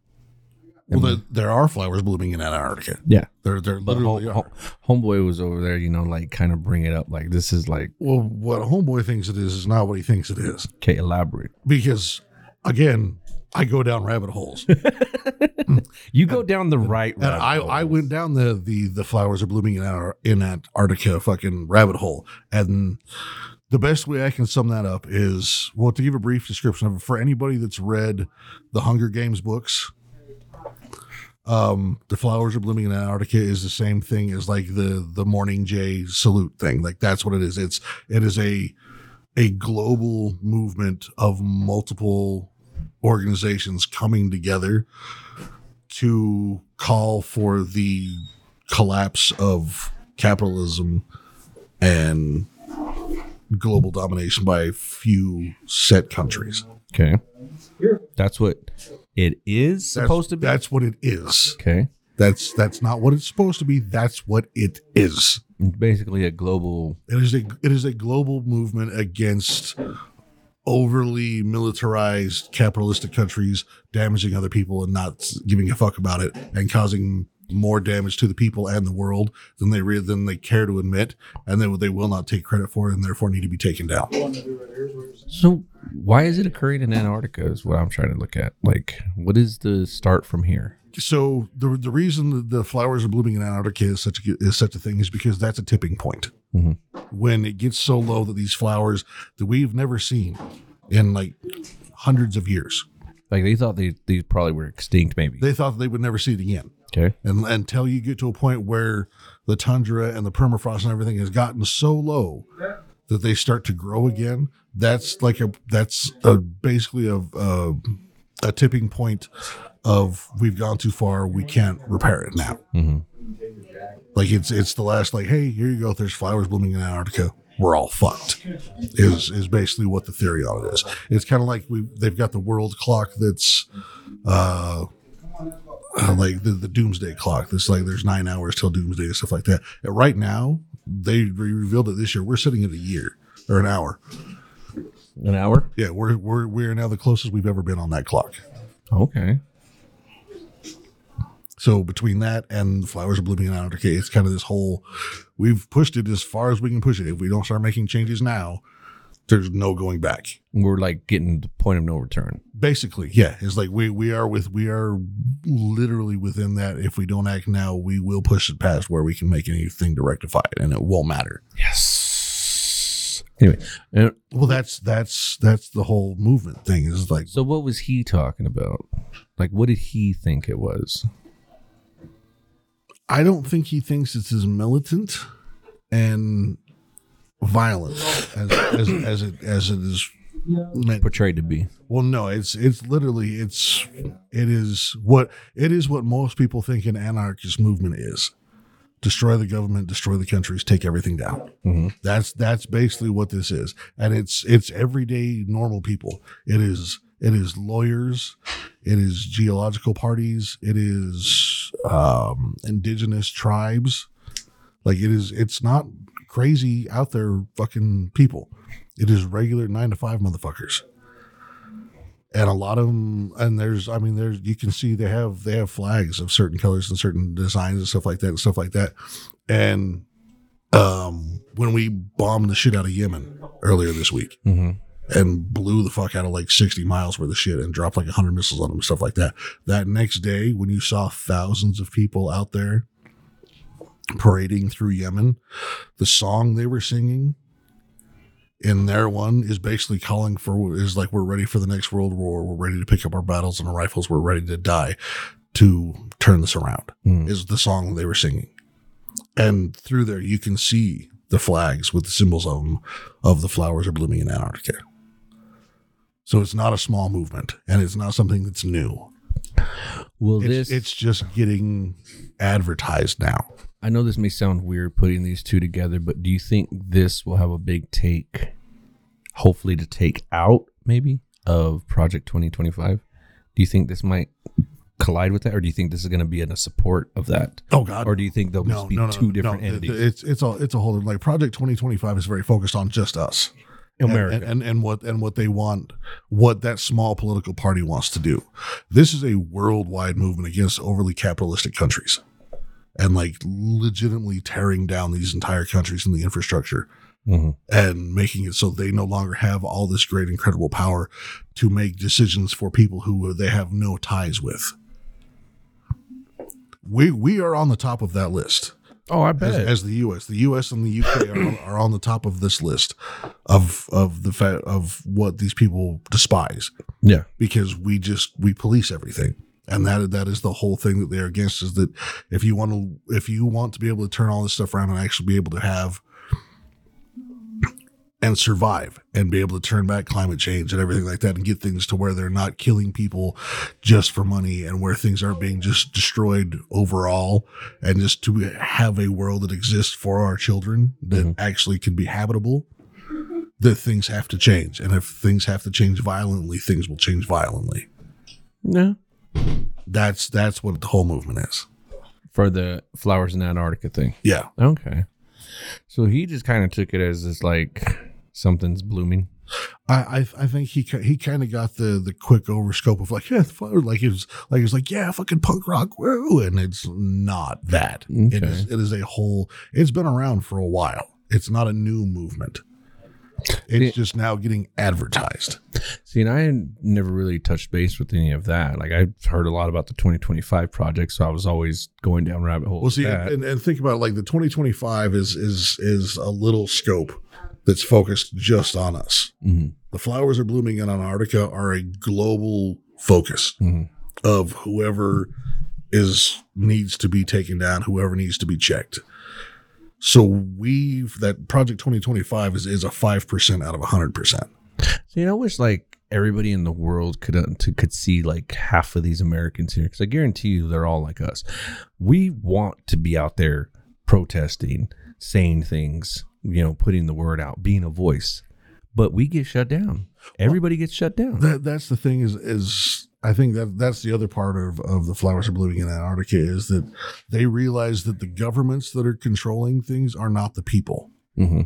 Well, the, there are flowers blooming in Antarctica. Yeah. There, there But literally home, are. homeboy was over there, you know, like kind of bring it up, like this is like Well, what homeboy thinks it is is not what he thinks it is. okay, elaborate. Because, again, I go down rabbit holes. You go down the right And I, hole. I went down the, the the flowers are blooming in Antar- in Antarctica fucking rabbit hole, and the best way I can sum that up is well to give a brief description of it for anybody that's read the Hunger Games books. Um, the flowers are blooming in Antarctica is the same thing as like the the mockingjay salute thing. Like that's what it is. It's it is a a global movement of multiple organizations coming together to call for the collapse of capitalism and global domination by a few set countries. Okay. That's what it is That's- supposed to be. That's what it is. okay. That's that's not what it's supposed to be. That's what it is. It's basically a global. It is a it is a global movement against overly militarized capitalistic countries damaging other people and not giving a fuck about it and causing more damage to the people and the world than they re- than they care to admit and they, they will not take credit for it and therefore need to be taken down. So why is it occurring in Antarctica? Is what I'm trying to look at. Like, what is the start from here? So the the reason that the flowers are blooming in Antarctica is such a, is such a thing is because that's a tipping point. Mhm. When it gets so low that these flowers that we've never seen in like hundreds of years, Like they thought they these probably were extinct, maybe. they thought they would never see it again. okay. And until you get to a point where the tundra and the permafrost and everything has gotten so low that they start to grow again, that's like a that's a basically a a, a tipping point of we've gone too far, we can't repair it now. Mhm. Like it's it's the last like, hey, here you go. There's flowers blooming in Antarctica. We're all fucked. Is is basically what the theory on it is. It's kind of like we they've got the world clock that's uh uh, like the, the doomsday clock. That's like there's nine hours till doomsday and stuff like that. And right now, they re- revealed it this year. We're sitting at a year or an hour. An hour. Yeah, we're we're we're now the closest we've ever been on that clock. Okay. So between that and the flowers are blooming in Antarctica, it's kind of this whole. We've pushed it as far as we can push it. If we don't start making changes now, there's no going back. We're like getting to the point of no return. Basically, yeah, it's like we we are with we are literally within that. If we don't act now, we will push it past where we can make anything to rectify it, and it won't matter. Yes. Anyway, and Well, that's that's that's the whole movement thing. Is like so what was he talking about? Like, what did he think it was? I don't think he thinks it's as militant and violent as as, as it as it is. Portrayed to be. Well, no, it's it's literally it's it is what it is what most people think an anarchist movement is. Destroy the government, destroy the countries, take everything down. Mm-hmm. That's that's basically what this is, and it's it's everyday normal people. It is it is lawyers, it is geological parties, it is um, indigenous tribes. Like it is, it's not crazy out there fucking people. It is regular nine to five motherfuckers and a lot of them and there's i mean there's you can see they have they have flags of certain colors and certain designs and stuff like that and stuff like that and um when we bombed the shit out of yemen earlier this week Mm-hmm. And blew the fuck out of like 60 miles worth of shit and dropped like 100 missiles on them and stuff like that. That next day when you saw thousands of people out there parading through yemen the song they were singing in their one is basically calling for is like we're ready for the next world war. We're ready to pick up our battles and our rifles. We're ready to die to turn this around Mm. is the song they were singing. And through there you can see the flags with the symbols of them of the flowers are blooming in antarctica so it's not a small movement and it's not something that's new Well, it's, this it's just getting advertised now I know this may sound weird putting these two together, but do you think this will have a big take, hopefully to take out maybe of Project 2025? Do you think this might collide with that, or do you think this is going to be in a support of that? Oh God, Or do you think there'll just be two different no. Entities? It's it's a it's a whole like Project Twenty Twenty Five is very focused on just us. And- America. and, and and what and what they want, what that small political party wants to do. This is a worldwide movement against overly capitalistic countries, and like legitimately tearing down these entire countries and the infrastructure, Mhm. and making it so they no longer have all this great incredible power to make decisions for people who they have no ties with. We we are on the top of that list Oh, I as, bet. as the U.S. The U.S. and the U.K. are, on- are on the top of this list of of the fa- of what these people despise yeah. because we just we police everything, and that that is the whole thing that they're against. Is that if you want to if you want to be able to turn all this stuff around and actually be able to have and survive and be able to turn back climate change and everything like that and get things to where they're not killing people just for money and where things aren't being just destroyed overall and just to have a world that exists for our children that mm-hmm. actually can be habitable that things have to change and if things have to change violently things will change violently No. that's that's what the whole movement is For the flowers in Antarctica thing. yeah Okay. So he just kind of took it as this like something's blooming. I, I I think he he kind of got the the quick overscope of like yeah like it was like it was like yeah fucking punk rock woo and it's not that Okay. is it is a whole it's been around for a while it's not a new movement it's just now getting advertised See, and I never really touched base with any of that. Like I've heard a lot about the 2025 project, so I was always going down rabbit holes. well see and, and think about it, like the 2025 is is is a little scope that's focused just on us Mhm. the flowers are blooming in antarctica are a global focus Mhm. of whoever is needs to be taken down, whoever needs to be checked. So we've that project 2025 is, is a 5% out of 100%. See, I wish like everybody in the world could uh, to, could see like half of these Americans here, because I guarantee you they're all like us. We want to be out there protesting, saying things, you know, putting the word out, being a voice, but we get shut down. Everybody gets shut down. That that's the thing is is I think that that's the other part of, of the flowers are blooming in Antarctica is that they realize that the governments that are controlling things are not the people. hmm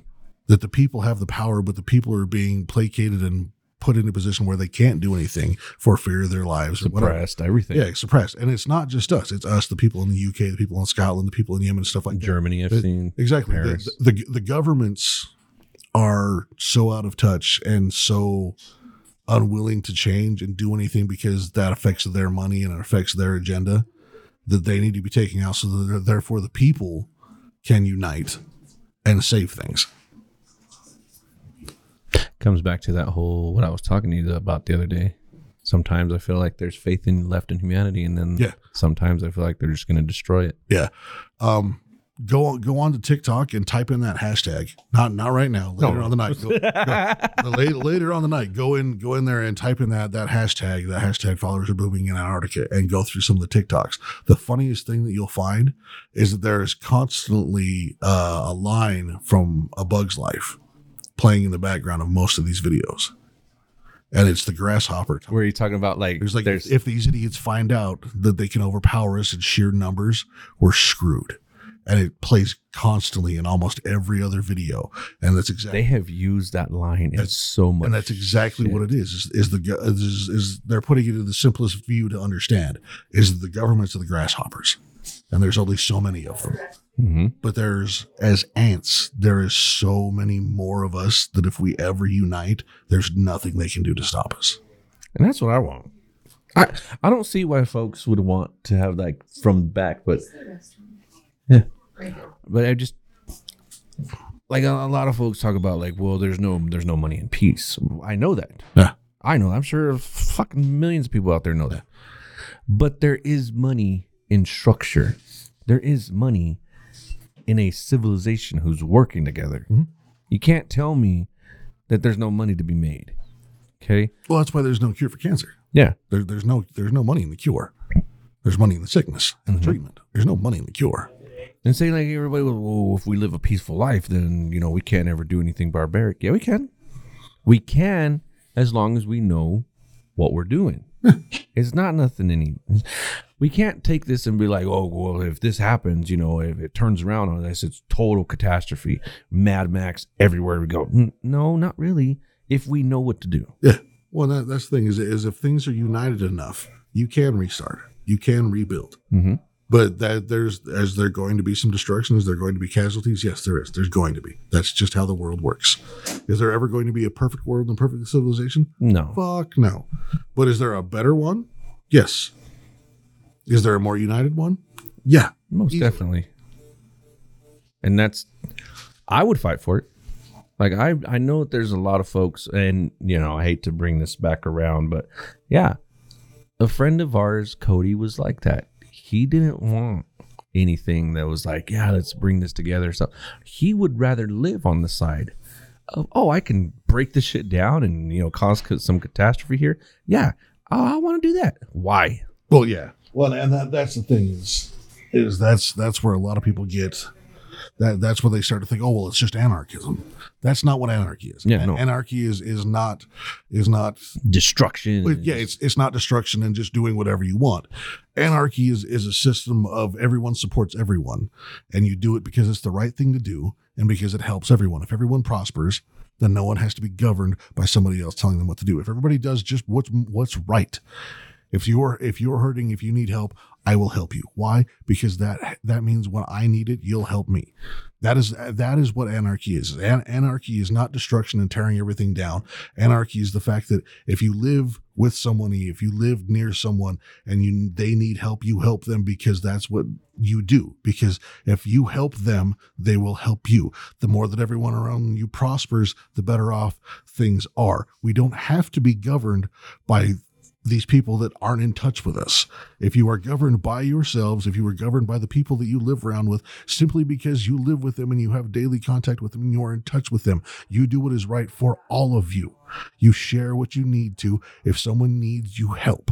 That the people have the power, but the people are being placated and put in a position where they can't do anything for fear of their lives. Suppressed everything. Yeah, suppressed. And it's not just us. It's us, the people in the UK, the people in Scotland, the people in Yemen, and stuff like that. Germany, I've It- seen. Exactly. The, Paris. the, the governments are so out of touch and so unwilling to change and do anything because that affects their money and it affects their agenda that they need to be taking out so that therefore the people can unite and save things. Comes back to that whole what I was talking to you about the other day. Sometimes I feel like there's faith in left in humanity, and then Yeah. sometimes I feel like they're just going to destroy it. Yeah. Um, go on, go on to TikTok and type in that hashtag. Not not right now. Later on the night. Go, go, later, later on the night, go in go in there and type in that that hashtag. That hashtag flowers are blooming in Antarctica and go through some of the TikToks. The funniest thing that you'll find is that there is constantly uh, a line from A Bug's Life playing in the background of most of these videos, and it's the grasshopper. Where are you talking about? Like, There's like there's if these idiots find out that they can overpower us in sheer numbers, we're screwed. And it plays constantly in almost every other video, and that's exactly they have used that line in so much. and that's exactly shit. what it is. Is, is the is, is they're putting it in the simplest view to understand is the governments of the grasshoppers, and there's only so many of them. Mhm. But there's as ants, there is so many more of us that if we ever unite, there's nothing they can do to stop us. and that's what I want. I I don't see why folks would want to have like from back, but yeah, but I just like a, a lot of folks talk about like, well, there's no there's no money in peace. I know that. Yeah. I know. I'm sure fucking millions of people out there know that. But there is money in structure. There is money in a civilization who's working together. Mm-hmm. You can't tell me that there's no money to be made. Okay? Well, that's why there's no cure for cancer. Yeah. There, there's no there's no money in the cure. There's money in the sickness and the mm-hmm. treatment. There's no money in the cure. And say like everybody, well, well, if we live a peaceful life, then you know we can't ever do anything barbaric. Yeah, we can. We can as long as we know what we're doing. it's not nothing any. we can't take this and be like, oh, well, if this happens, you know, if it turns around on us, it's total catastrophe. Mad Max everywhere we go. No, not really. If we know what to do. Yeah. Well, that, that's the thing is, is if things are united enough, you can restart. You can rebuild. Mhm. But that there's as there going to be some destruction? Is there going to be casualties? Yes, there is. There's going to be. That's just how the world works. Is there ever going to be a perfect world and perfect civilization? No. Fuck no. But is there a better one? Yes. Is there a more united one? Yeah. Most Easily. definitely. And that's I would fight for it. Like I I know that there's a lot of folks and you know, I hate to bring this back around, but yeah. A friend of ours, Cody, was like that. He didn't want anything that was like, yeah, let's bring this together. So he would rather live on the side of, oh, I can break this shit down and you know cause some catastrophe here. Yeah, I, I want to do that. Why? Well, yeah. Well, and that that's the thing is is that's that's where a lot of people get that that's where they start to think, oh well, it's just anarchism. That's not what anarchy is. Yeah, A- no. Anarchy is is not is not Destruction. Yeah, it's it's not destruction and just doing whatever you want. Anarchy is is a system of everyone supports everyone, and you do it because it's the right thing to do and because it helps everyone. If everyone prospers, then no one has to be governed by somebody else telling them what to do. If everybody does just what's what's right, if you're if you're hurting, if you need help, I will help you. Why? Because that that means when I need it, you'll help me. That is that is what anarchy is. An- anarchy is not destruction and tearing everything down. Anarchy is the fact that if you live with someone, if you live near someone and you they need help, you help them because that's what you do. Because if you help them, they will help you. The more that everyone around you prospers, the better off things are. We don't have to be governed by these people that aren't in touch with us. If you are governed by yourselves, if you are governed by the people that you live around with, simply because you live with them and you have daily contact with them and you are in touch with them, you do what is right for all of you. You share what you need to. If someone needs you help,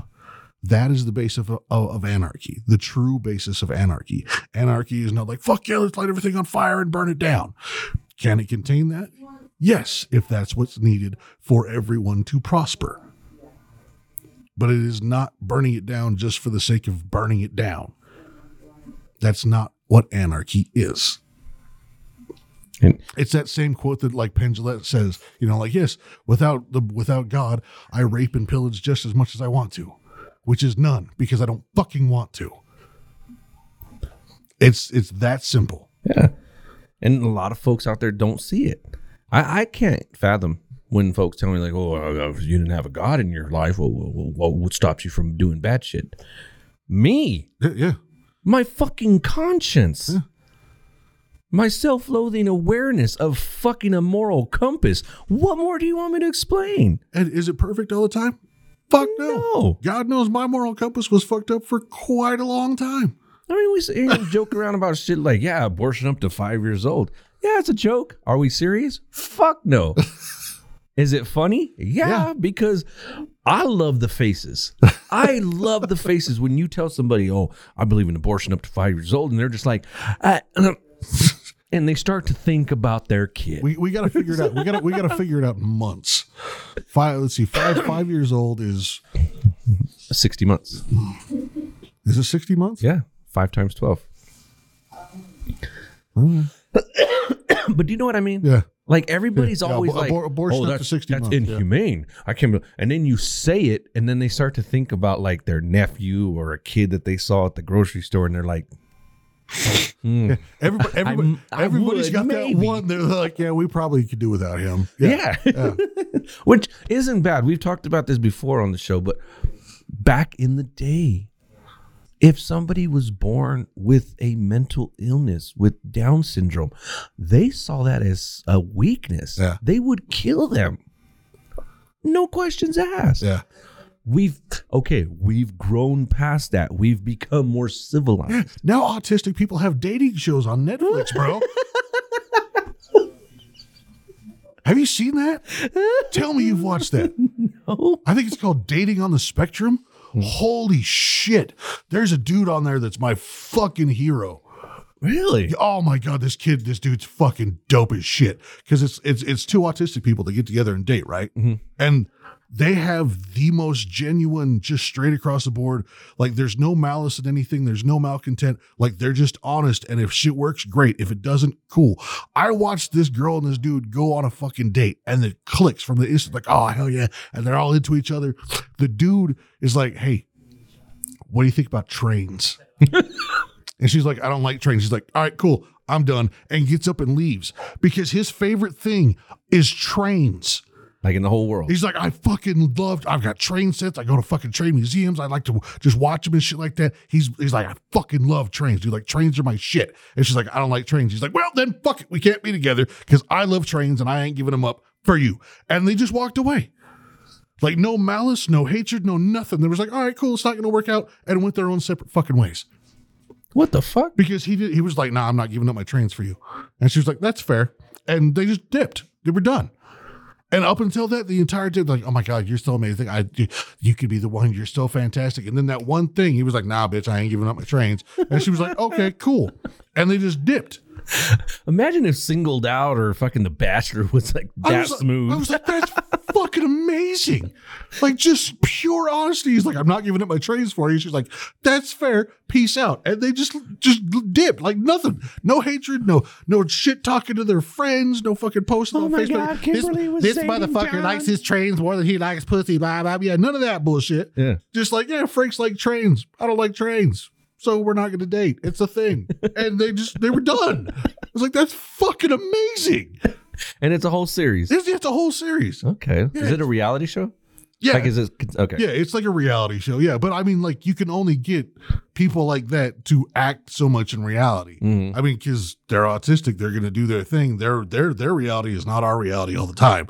that is the base of, of, of anarchy, the true basis of anarchy. Anarchy is not like, fuck yeah, let's light everything on fire and burn it down. Can it contain that? Yes, if that's what's needed for everyone to prosper but it is not burning it down just for the sake of burning it down. That's not what anarchy is. And- It's that same quote that like Penn says, you know, like, yes, without the without God, I rape and pillage just as much as I want to, which is none, because I don't fucking want to. It's it's that simple. Yeah. And a lot of folks out there don't see it. I, I can't fathom when folks tell me, like, oh, you didn't have a God in your life, well, well, what would stop you from doing bad shit? Me, Yeah, yeah. my fucking conscience, my self loathing awareness of fucking a moral compass. What more do you want me to explain? And is it perfect all the time? Fuck no. No. God knows my moral compass was fucked up for quite a long time. I mean, we here and joke around about shit like, yeah, abortion up to five years old. Yeah, it's a joke. Are we serious? Fuck no. Is it funny? Yeah, Yeah. because I love the faces. I love the faces when you tell somebody, oh, I believe in abortion up to five years old, and they're just like, uh, and they start to think about their kid. We we gotta figure it out. We gotta we gotta figure it out in months. Five let's see, five five years old is 60 months. is it sixty months? Yeah, five times 12. but do you know what I mean? Yeah. Like everybody's Yeah, always abor- like, abortion "Oh, up to that's, 60 that's months, yeah. inhumane." I can't. be-" And then you say it, and then they start to think about like their nephew or a kid that they saw at the grocery store, and they're like, hmm. Everybody, everybody I everybody's would, got maybe. that one. They're like, yeah, we probably could do without him. "Yeah,", which isn't bad. We've talked about this before on the show, but back in the day, if somebody was born with a mental illness with Down syndrome, they saw that as a weakness. Yeah. They would kill them. No questions asked. Yeah. We've okay, we've grown past that. We've become more civilized. Yeah. Now autistic people have dating shows on Netflix, bro. have you seen that? Tell me you've watched that. Oh, I think it's called Dating on the Spectrum. Holy shit. There's a dude on there that's my fucking hero. really? Oh my god, this kid, this dude's fucking dope as shit. Because it's it's it's two autistic people that get together and date, right? Mm-hmm. And they have the most genuine, just straight across the board. Like there's no malice in anything. There's no malcontent. Like they're just honest. And if shit works, great. If it doesn't, cool. I watched this girl and this dude go on a fucking date and it clicks from the instant, like, oh, hell yeah. And they're all into each other. The dude is like, hey, what do you think about trains? and she's like, I don't like trains. She's like, all right, cool. I'm done. And gets up and leaves because his favorite thing is trains. Like in the whole world. He's like, I fucking loved. I've got train sets. I go to fucking train museums. I like to just watch them and shit like that. He's he's like, I fucking love trains, dude. Like trains are my shit. And she's like, I don't like trains. He's like, well then fuck it, we can't be together because I love trains and I ain't giving them up for you. And they just walked away. Like no malice, no hatred, no nothing. They was like, all right, cool, it's not gonna work out, and went their own separate fucking ways. What the fuck? Because he did, he was like, nah, I'm not giving up my trains for you. And she was like, that's fair. And they just dipped. They were done. And up until that, the entire time, like, oh my God, you're so amazing. I, you, you could be the one. You're so fantastic. And then that one thing, he was like, nah, bitch, I ain't giving up my trains. And she was like, okay, cool. And they just dipped. Imagine if singled out or fucking the bachelor was like I that was smooth. I was like, that's fucking amazing. Like just pure honesty. He's like, I'm not giving up my trains for you. She's like, that's fair. Peace out. And they just just dipped like nothing. No hatred. No no shit talking to their friends. No fucking posting Oh on Facebook. God, Kimberly was this motherfucker John. likes his trains more than he likes pussy. Blah blah. Yeah, none of that bullshit. yeah. Just like yeah, Frank's like trains. I don't like trains. So we're not going to date. It's a thing. and they just they were done. I was like, that's fucking amazing. And it's a whole series. It's, it's a whole series. Okay. Yeah. Is it a reality show? Yeah. Like is it okay. Yeah, it's like a reality show. Yeah, but I mean, like, you can only get people like that to act so much in reality. Mhm. I mean, because they're autistic, they're going to do their thing. Their their their reality is not our reality all the time,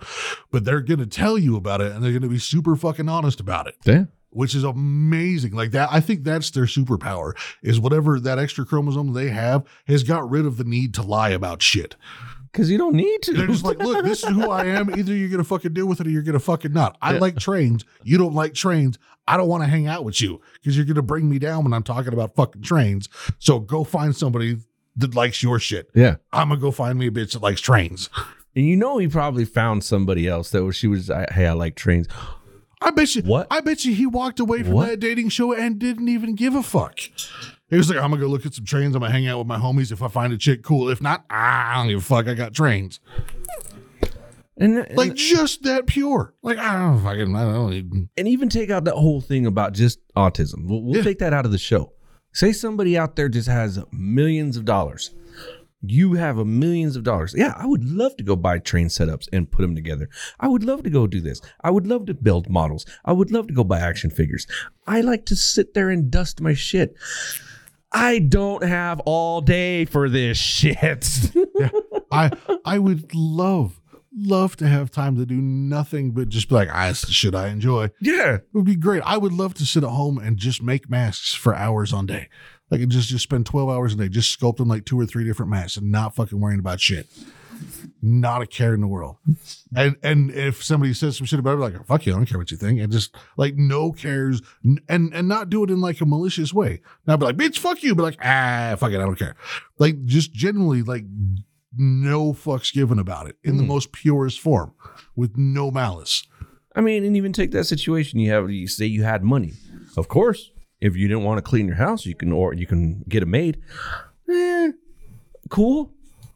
but they're going to tell you about it, and they're going to be super fucking honest about it, Yeah. Which is amazing. Like that, I think that's their superpower. Is whatever that extra chromosome they have has got rid of the need to lie about shit. Because you don't need to. They're just like, look, this is who I am. Either you're gonna fucking deal with it or you're gonna fucking not. I like trains. You don't like trains. I don't want to hang out with you because you're gonna bring me down when I'm talking about fucking trains. So go find somebody that likes your shit. yeah. I'm gonna go find me a bitch that likes trains. And you know he probably found somebody else that was she was I- hey, I like trains. I bet you. What? I bet you he walked away from What? that dating show and didn't even give a fuck. He was like, I'm gonna go look at some trains. I'm gonna hang out with my homies. If I find a chick, cool. If not, I don't give a fuck. I got trains. And, and Like just that pure. Like I don't fucking. I don't even. and even take out that whole thing about just autism. We'll, we'll Yeah. take that out of the show. Say somebody out there just has millions of dollars. You have a millions of dollars. Yeah, I would love to go buy train setups and put them together. I would love to go do this. I would love to build models. I would love to go buy action figures. I like to sit there and dust my shit. I don't have all day for this shit. I I would love love to have time to do nothing but just be like, ah, this is the shit I enjoy. yeah. It would be great. I would love to sit at home and just make masks for hours on day. Like just just spend twelve hours a day just sculpting like two or three different masks and not fucking worrying about shit. Not a care in the world. And and if somebody says some shit about it, like fuck you, I don't care what you think, and just like no cares, and and not do it in like a malicious way. Not be like, bitch, fuck you, but like, ah, fuck it, I don't care. Like just generally like no fucks given about it in the Mm. most purest form, with no malice. I mean, and even take that situation you have. You say you had money. Of course, if you didn't want to clean your house, you can or you can get a maid. Eh, cool.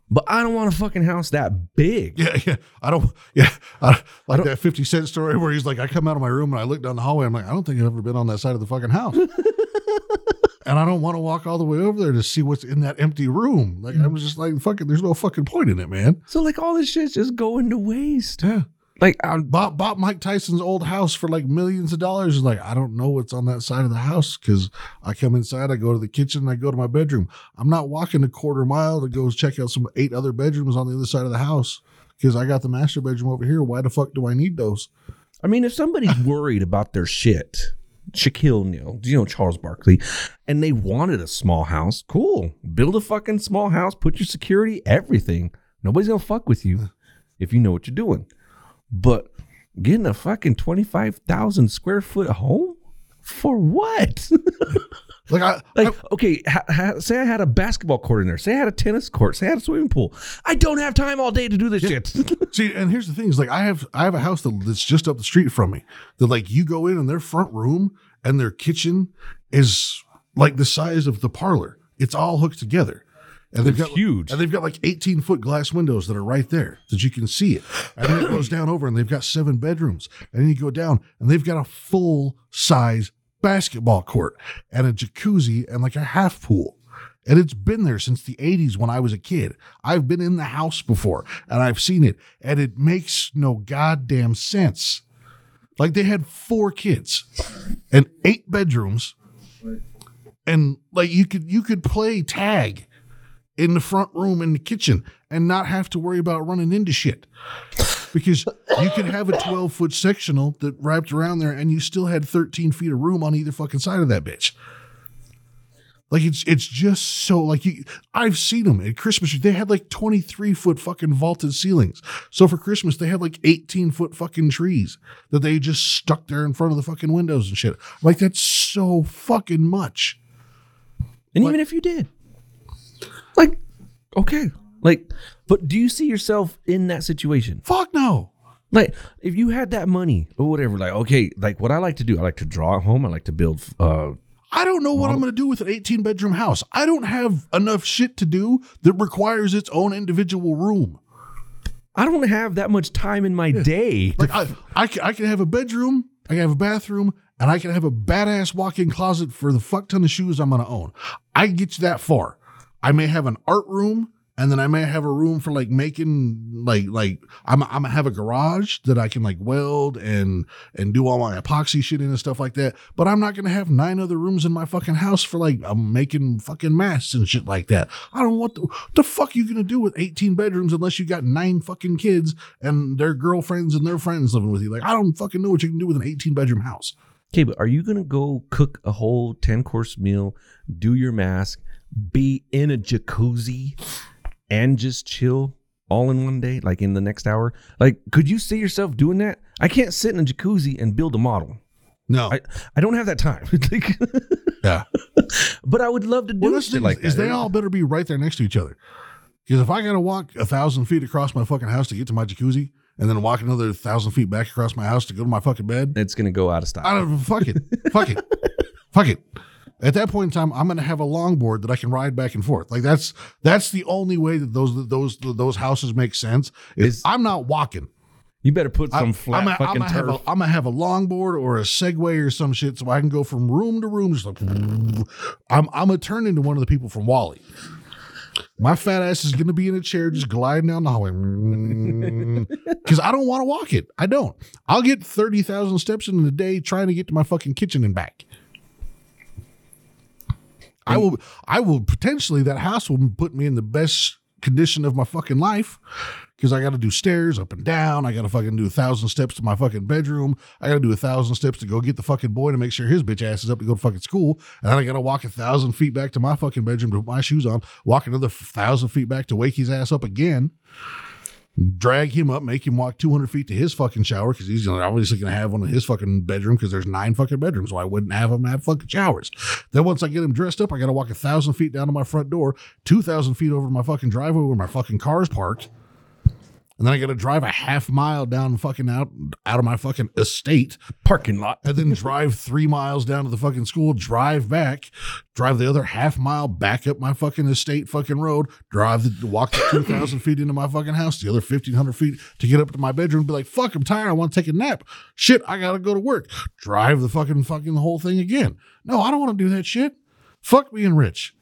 But I don't want a fucking house that big. Yeah, yeah. I don't. Yeah, I, like that Fifty Cent story where he's like, I come out of my room and I look down the hallway. I'm like, I don't think I've ever been on that side of the fucking house. and I don't want to walk all the way over there to see what's in that empty room. Like I was just like, fucking. There's no fucking point in it, man. So like all this shit's just going to waste. Yeah. Like I'm, Bought bought Mike Tyson's old house for like millions of dollars. Like, I don't know what's on that side of the house because I come inside, I go to the kitchen, I go to my bedroom. I'm not walking a quarter mile to go check out some eight other bedrooms on the other side of the house because I got the master bedroom over here. Why the fuck do I need those? I mean, if somebody's worried about their shit, Shaquille O'Neal, you know Charles Barkley, and they wanted a small house, cool. Build a fucking small house, put your security, everything. Nobody's gonna fuck with you if you know what you're doing. But getting a fucking twenty five thousand square foot home for what? Like I, Like, okay, ha, ha, say I had a basketball court in there. Say I had a tennis court. Say I had a swimming pool. I don't have time all day to do this shit. See, and here's the thing: is like I have I have a house that's just up the street from me. That like you go in and their front room and their kitchen is like the size of the parlor. It's all hooked together. And they've It's got huge. and they've got like 18 foot glass windows that are right there that you can see it. And then it goes down over and they've got seven bedrooms. And then you go down and they've got a full size basketball court and a jacuzzi and like a half pool. And it's been there since the 80s when I was a kid. I've been in the house before and I've seen it, and it makes no goddamn sense. Like they had four kids and eight bedrooms, and like you could you could play tag in the front room in the kitchen and not have to worry about running into shit. Because you could have a 12 foot sectional that wrapped around there and you still had 13 feet of room on either fucking side of that bitch. Like it's it's just so like you I've seen them at Christmas. They had like 23 foot fucking vaulted ceilings. So for Christmas, they had like 18 foot fucking trees that they just stuck there in front of the fucking windows and shit. Like that's so fucking much. And even if you did, like, okay, like, but do you see yourself in that situation? Fuck no. Like, if you had that money or whatever, like, okay, like what I like to do, I like to draw at home. I like to build. uh I don't know what I'm going to do with an 18 bedroom house. I don't have enough shit to do that requires its own individual room. I don't have that much time in my day. Like I, I, can, I can have a bedroom, I can have a bathroom, and I can have a badass walk-in closet for the fuck ton of shoes I'm going to own. I can get you that far. I may have an art room, and then I may have a room for like making like like I'm I'm gonna have a garage that I can like weld and and do all my epoxy shit in and stuff like that. But I'm not gonna have nine other rooms in my fucking house for like I'm making fucking masks and shit like that. I don't what the, what the fuck you gonna do with 18 bedrooms unless you got nine fucking kids and their girlfriends and their friends living with you. Like I don't fucking know what you can do with an 18 bedroom house. Okay, but are you gonna go cook a whole ten course meal, do your mask, be in a jacuzzi, and just chill all in one day, like in the next hour? Like, could you see yourself doing that? I can't sit in a jacuzzi and build a model. No, I, I don't have that time. Like, yeah. but I would love to do Well, that's shit like is, they all better be right there next to each other. Because if I got to walk a thousand feet across my fucking house to get to my jacuzzi, and then walk another thousand feet back across my house to go to my fucking bed, it's gonna go out of style. I don't fuck it, fuck it, fuck it. At that point in time, I'm going to have a longboard that I can ride back and forth. Like that's that's the only way that those those those houses make sense. Is Is- I'm not walking. You better put some I'm, flat I'm, gonna- fucking I'm, have turf. a, I'm gonna have a longboard or a Segway or some shit, so I can go from room to room. Just like I'm, I'm gonna turn into one of the people from WALL-E. My fat ass is gonna be in a chair, just gliding down the hallway, because I don't want to walk it. I don't. I'll get thirty thousand steps in a day trying to get to my fucking kitchen and back. I will. I will potentially. That house will put me in the best condition of my fucking life because I got to do stairs up and down. I got to fucking do a thousand steps to my fucking bedroom. I got to do a thousand steps to go get the fucking boy to make sure his bitch ass is up to go to fucking school. And then I got to walk a thousand feet back to my fucking bedroom to put my shoes on. Walk another thousand feet back to wake his ass up again. Drag him up, make him walk 200 feet to his fucking shower because he's obviously going to have one in his fucking bedroom because there's nine fucking bedrooms. So I wouldn't have him have fucking showers. Then once I get him dressed up, I got to walk a thousand feet down to my front door, 2,000 feet over my fucking driveway where my fucking car's parked. And then I got to drive a half mile down fucking out out of my fucking estate, parking lot. and then drive three miles down to the fucking school, drive back, drive the other half mile back up my fucking estate fucking road, drive the walk the two thousand feet into my fucking house, the other fifteen hundred feet to get up to my bedroom, be like, fuck, I'm tired, I want to take a nap. Shit, I gotta go to work. Drive the fucking fucking the whole thing again. No, I don't want to do that shit. Fuck being rich.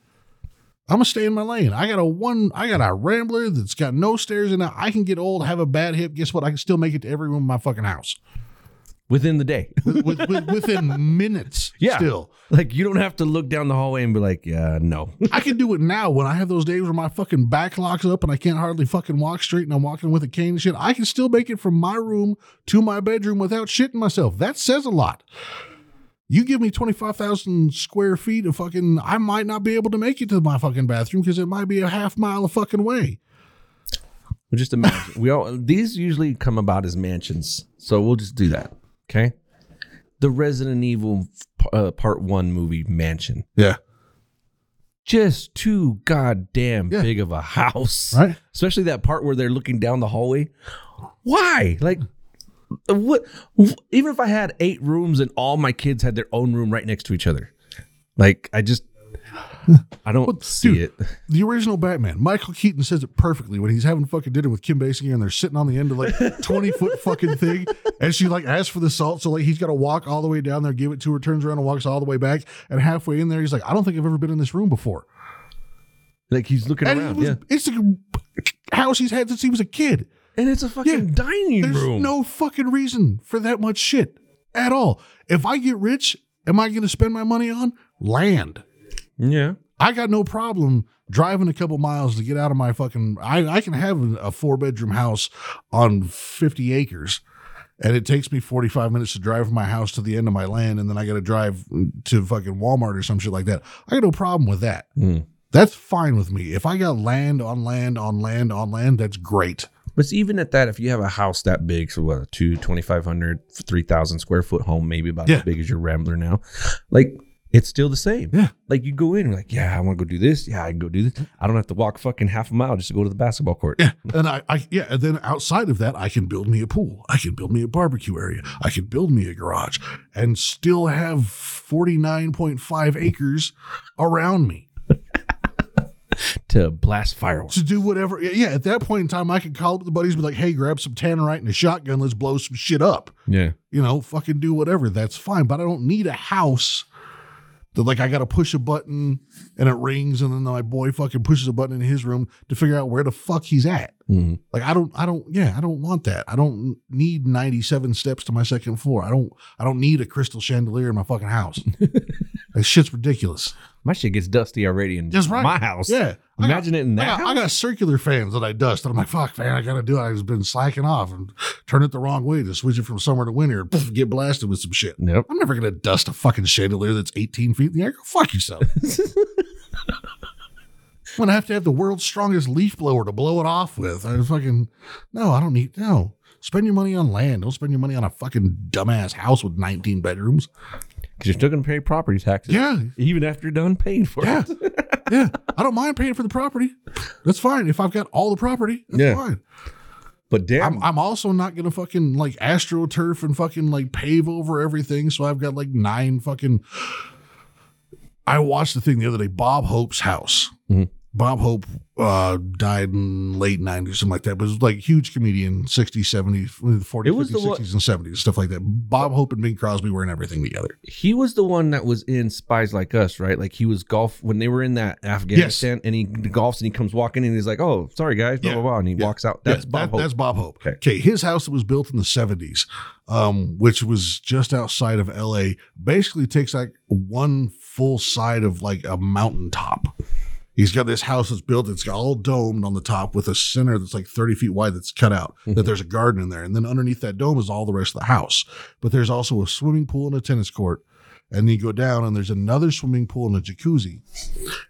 I'm gonna stay in my lane. I got a one. I got a Rambler that's got no stairs in it. I can get old, have a bad hip. Guess what? I can still make it to every room in my fucking house within the day. with, with, with- within minutes. Yeah. still. like you don't have to look down the hallway and be like, yeah, no. I can do it now when I have those days where my fucking back locks up and I can't hardly fucking walk straight and I'm walking with a cane and shit. I can still make it from my room to my bedroom without shitting myself. That says a lot. You give me 25,000 square feet of fucking, I might not be able to make it to my fucking bathroom because it might be a half mile of fucking way. Well, just imagine. we all these usually come about as mansions, so we'll just do that. Okay. The Resident Evil uh, part one movie mansion. Yeah. Just too goddamn Yeah. big of a house, Right. Especially that part where they're looking down the hallway. Why? Like, what? Even if I had eight rooms and all my kids had their own room right next to each other, like I just, I don't see dude, it. The original Batman, Michael Keaton says it perfectly when he's having fucking dinner with Kim Basinger and they're sitting on the end of like 20 foot fucking thing. And she like asks for the salt. So like he's got to walk all the way down there, give it to her, turns around and walks all the way back. And halfway in there, he's like, I don't think I've ever been in this room before. Like he's looking And it around, was, yeah. it's a house he's had since he was a kid. And it's a fucking dining There's room. There's no fucking reason for that much shit at all. If I get rich, am I going to spend my money on land? yeah. I got no problem driving a couple miles to get out of my fucking. I, I can have a four bedroom house on 50 acres, and it takes me 45 minutes to drive from my house to the end of my land, and then I got to drive to fucking Walmart or some shit like that. I got no problem with that. Hmm. That's fine with me. If I got land on land on land on land, that's great. But even at that, if you have a house that big, so what, a two, 2,500, 3,000 square foot home, maybe about Yeah. as big as your Rambler now, like it's still the same. Yeah. Like you go in, you're like, yeah, I want to go do this. Yeah, I can go do this. I don't have to walk fucking half a mile just to go to the basketball court. Yeah. And I, I, yeah. And then outside of that, I can build me a pool. I can build me a barbecue area. I can build me a garage and still have 49.5 acres around me To blast fireworks. to do whatever. Yeah. At that point in time, I could call up the buddies and be like, hey, grab some tannerite and a shotgun. Let's blow some shit up. Yeah. You know, fucking do whatever. That's fine. But I don't need a house that, like, I got to push a button and it rings and then my boy fucking pushes a button in his room to figure out where the fuck he's at. Mhm. Like I don't, I don't, yeah, I don't want that. I don't need ninety-seven steps to my second floor. I don't, I don't need a crystal chandelier in my fucking house. that shit's ridiculous. My shit gets dusty already in That's right. my house. Yeah, Imagine got- it in I that got, I got circular fans that I dust, and I'm like, fuck, man, I gotta do it. I've been slacking off and turn it the wrong way to switch it from summer to winter, and poof, get blasted with some shit. Nope. I'm never gonna dust a fucking chandelier that's 18 feet in the air. Go fuck yourself. I'm gonna have to have the world's strongest leaf blower to blow it off with. I fucking no, I don't need no. Spend your money on land. Don't spend your money on a fucking dumbass house with 19 bedrooms. Because you're still going to pay property taxes. Yeah, Even after you're done paying for yeah, it. yeah. I don't mind paying for the property. That's fine. If I've got all the property, that's Yeah. fine. But damn. I'm, I'm also not gonna fucking like astroturf and fucking like pave over everything. So I've got like nine fucking. I watched the thing the other day. Bob Hope's house. Mhm. Bob Hope uh, died in late 90s, something like that. But it was like huge comedian, 60s, 70s, 40s, 50s, the one- 60s, and 70s, stuff like that. Bob Hope and Bing Crosby were in everything together. he was the one that was in Spies Like Us, right? Like he was golf when they were in that Afghanistan and he golfs and he comes walking in and he's like, oh, sorry guys, blah, Yeah. blah, blah. And he Yeah. walks out. Yeah, That's Bob that- Hope. That's Bob Hope. Okay. Okay. His house that was built in the 70s, um, which was just outside of LA, basically takes like one full side of like a mountaintop. He's got this house that's built, it's all domed on the top with a center that's like 30 feet wide that's cut out, that mm-hmm. there's a garden in there. And then underneath that dome is all the rest of the house. But there's also a swimming pool and a tennis court. And then you go down and there's another swimming pool and a jacuzzi.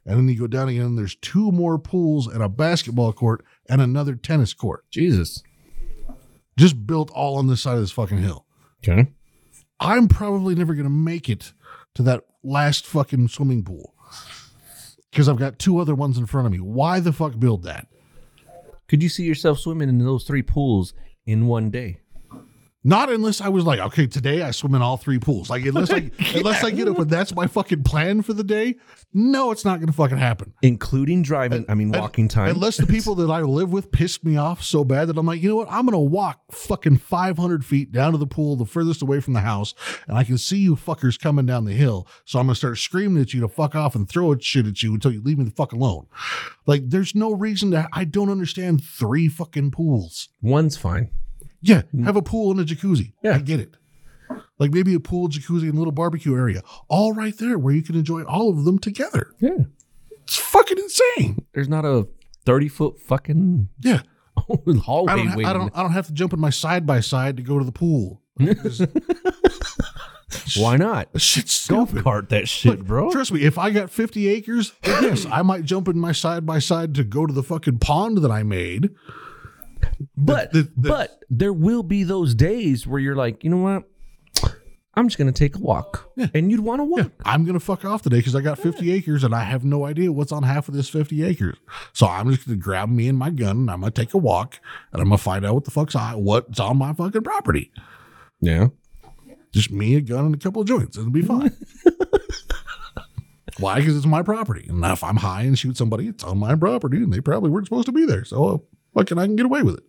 And then you go down again and there's two more pools and a basketball court and another tennis court Jesus. just built all on this side of this fucking hill. Okay. I'm probably never going to make it to that last fucking swimming pool because I've got two other ones in front of me. Why the fuck build that? Could you see yourself swimming in those three pools in one day? Not unless I was like, okay, today I swim in all three pools. Like unless I unless I get up and that's my fucking plan for the day. No, it's not going to fucking happen. Including driving, I mean, walking time. Unless the people that I live with pissed me off so bad that I'm like, you know what? I'm going to walk fucking 500 feet down to the pool, the furthest away from the house, and I can see you fuckers coming down the hill. So I'm going to start screaming at you to fuck off and throw shit at you until you leave me the fuck alone. Like, there's no reason to, I don't understand three fucking pools. One's fine. Yeah, mm-hmm. have a pool and a jacuzzi. Yeah. I get it. Like maybe a pool, jacuzzi, and a little barbecue area, all right there where you can enjoy all of them together. Yeah. It's fucking insane. There's not a 30 foot fucking Yeah. hallway I don't, ha- waiting. I don't. I don't have to jump in my side by side to go to the pool. Why not? Shit's Golf cart that shit, bro. Trust me, if I got 50 acres, yes, I might jump in my side by side to go to the fucking pond that I made. But the- the- but there will be those days where you're like, you know what? I'm just gonna take a walk, and you'd want to walk. I'm gonna fuck off today because I got 50 acres and I have no idea what's on half of this 50 acres. So I'm just gonna grab me and my gun and I'm gonna take a walk and I'm gonna find out what the fuck's on what's on my fucking property. Yeah. Just me, a gun, and a couple of joints. And it'll be fine. Why? Because it's my property. And if I'm high and shoot somebody, it's on my property and they probably weren't supposed to be there. So fucking I can get away with it.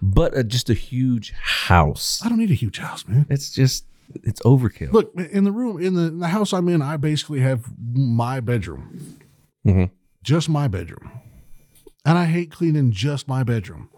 But uh, just a huge house. I don't need a huge house, man. It's just it's overkill. Look, in the room, in the, in the house I'm in, I basically have my bedroom. Mhm. Just my bedroom. And I hate cleaning just my bedroom.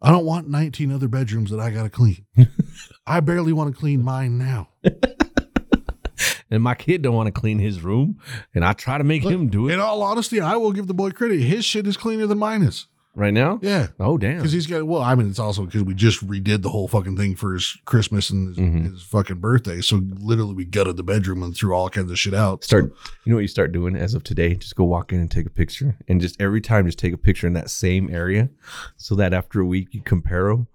I don't want 19 other bedrooms that I got to clean. I barely want to clean mine now. and my kid don't want to clean his room, and I try to make him do it In all honesty, I will give the boy credit. His shit is cleaner than mine is. Right now. Yeah. Oh damn. Because he's got, well, I mean, it's also because we just redid the whole fucking thing for his Christmas and his, Mhm. his fucking birthday. So literally, we gutted the bedroom and threw all kinds of shit out. Start. You know what you start doing as of today? Just go walk in and take a picture, and just every time, just take a picture in that same area, so that after a week you compare them.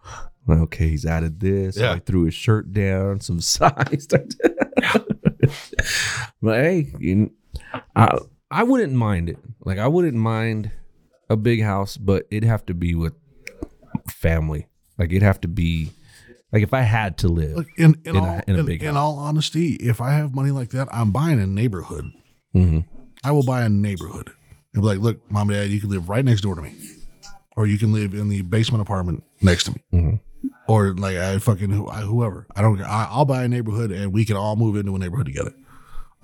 Like, okay, he's added this. Yeah. I threw his shirt down, some size. but hey, you, I I wouldn't mind it. Like I wouldn't mind a big house, but it'd have to be with family. Like it'd have to be like if I had to live. Look, in, in, In a- all, in a in, big in house. all honesty, if I have money like that, I'm buying a neighborhood. Mhm. I will buy a neighborhood. And be like, look, mom and dad, you can live right next door to me. Or you can live in the basement apartment next to me. Mhm. Or like I fucking whoever. I don't I, I'll buy a neighborhood and we can all move into a neighborhood together.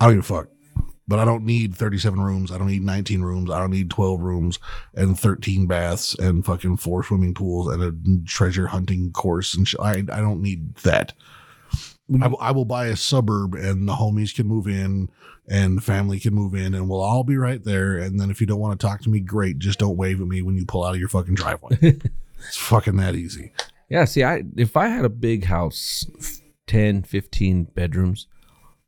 I don't give a fuck. But I don't need 37 rooms. I don't need 19 rooms. I don't need 12 rooms and 13 baths and fucking four swimming pools and a treasure hunting course and shit. I, I don't need that. Mm-hmm. I, will- I will buy a suburb and the homies can move in and the family can move in and we'll all be right there. And then if you don't want to talk to me, great. Just don't wave at me when you pull out of your fucking driveway. it's fucking that easy. Yeah, see, I if I had a big house, f- 10, 15 bedrooms,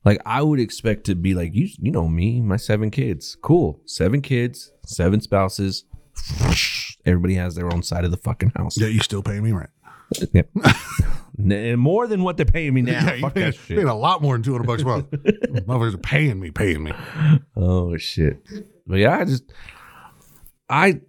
like I would expect to be like you you know me, my seven kids. Cool. Seven kids, seven spouses. Everybody has their own side of the fucking house. Yeah, you still pay me rent. Yep. N- More than what they're paying me now. Yeah, you Fuck pay, that paying shit. a lot more than 200 bucks a month. Motherfuckers are paying me, paying me. Oh shit. But yeah, I just I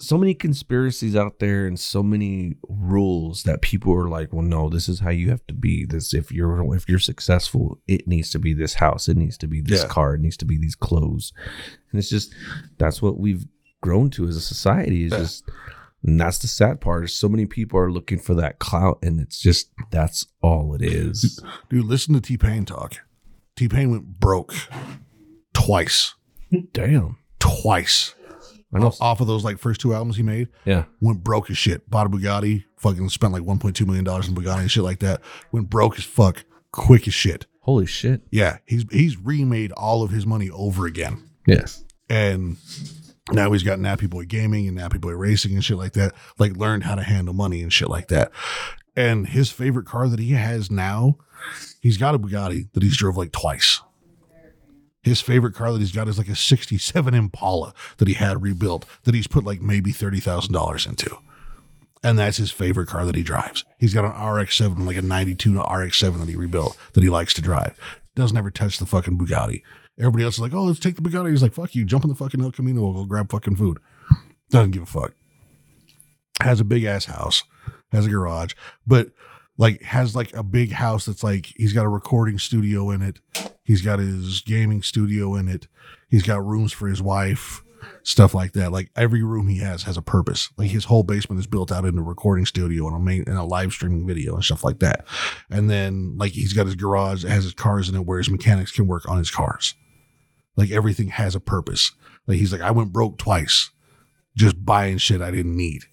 so many conspiracies out there and so many rules that people are like, well, no, this is how you have to be. This if you're if you're successful, it needs to be this house, it needs to be this Yeah. car, it needs to be these clothes. And it's just that's what we've grown to as a society. Is Yeah. just and that's the sad part. Is so many people are looking for that clout, and it's just that's all it is. Dude, listen to T Pain talk. T Pain went broke twice. Damn. Twice. I know. Off, off of those like first two albums he made, Yeah. went broke as shit. Bought a Bugatti, fucking spent like $1.2 million in Bugatti and shit like that. Went broke as fuck, quick as shit. Holy shit. Yeah, he's he's remade all of his money over again. Yes. and now he's got Nappy Boy Gaming and Nappy Boy Racing and shit like that. Like learned how to handle money and shit like that. And his favorite car that he has now, he's got a Bugatti that he's drove like twice. His favorite car that he's got is like a 67 Impala that he had rebuilt that he's put like maybe $30,000 into. And that's his favorite car that he drives. He's got an RX-7, like a 92 RX-7 that he rebuilt that he likes to drive. Doesn't ever touch the fucking Bugatti. Everybody else is like, oh, let's take the Bugatti. He's like, fuck you. Jump in the fucking El Camino. We'll go grab fucking food. Doesn't give a fuck. Has a big ass house. Has a garage. But like has like a big house that's like he's got a recording studio in it. He's got his gaming studio in it. He's got rooms for his wife, stuff like that. Like every room he has has a purpose. Like his whole basement is built out into a recording studio and a main and a live streaming video and stuff like that. And then like he's got his garage that has his cars in it where his mechanics can work on his cars. Like everything has a purpose. Like he's like, I went broke twice just buying shit I didn't need.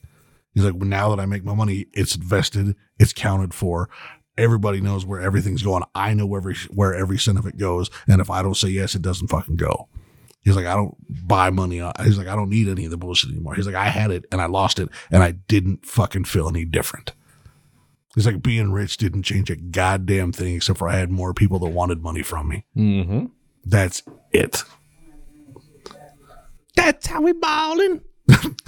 He's like, well, now that I make my money, it's invested, it's counted for. Everybody knows where everything's going. I know where every where every cent of it goes, and if I don't say yes, it doesn't fucking go. He's like, I don't buy money. He's like, I don't need any of the bullshit anymore. He's like, I had it and I lost it, and I didn't fucking feel any different. He's like, being rich didn't change a goddamn thing, except for I had more people that wanted money from me. Mm-hmm. That's it. That's how we ballin'.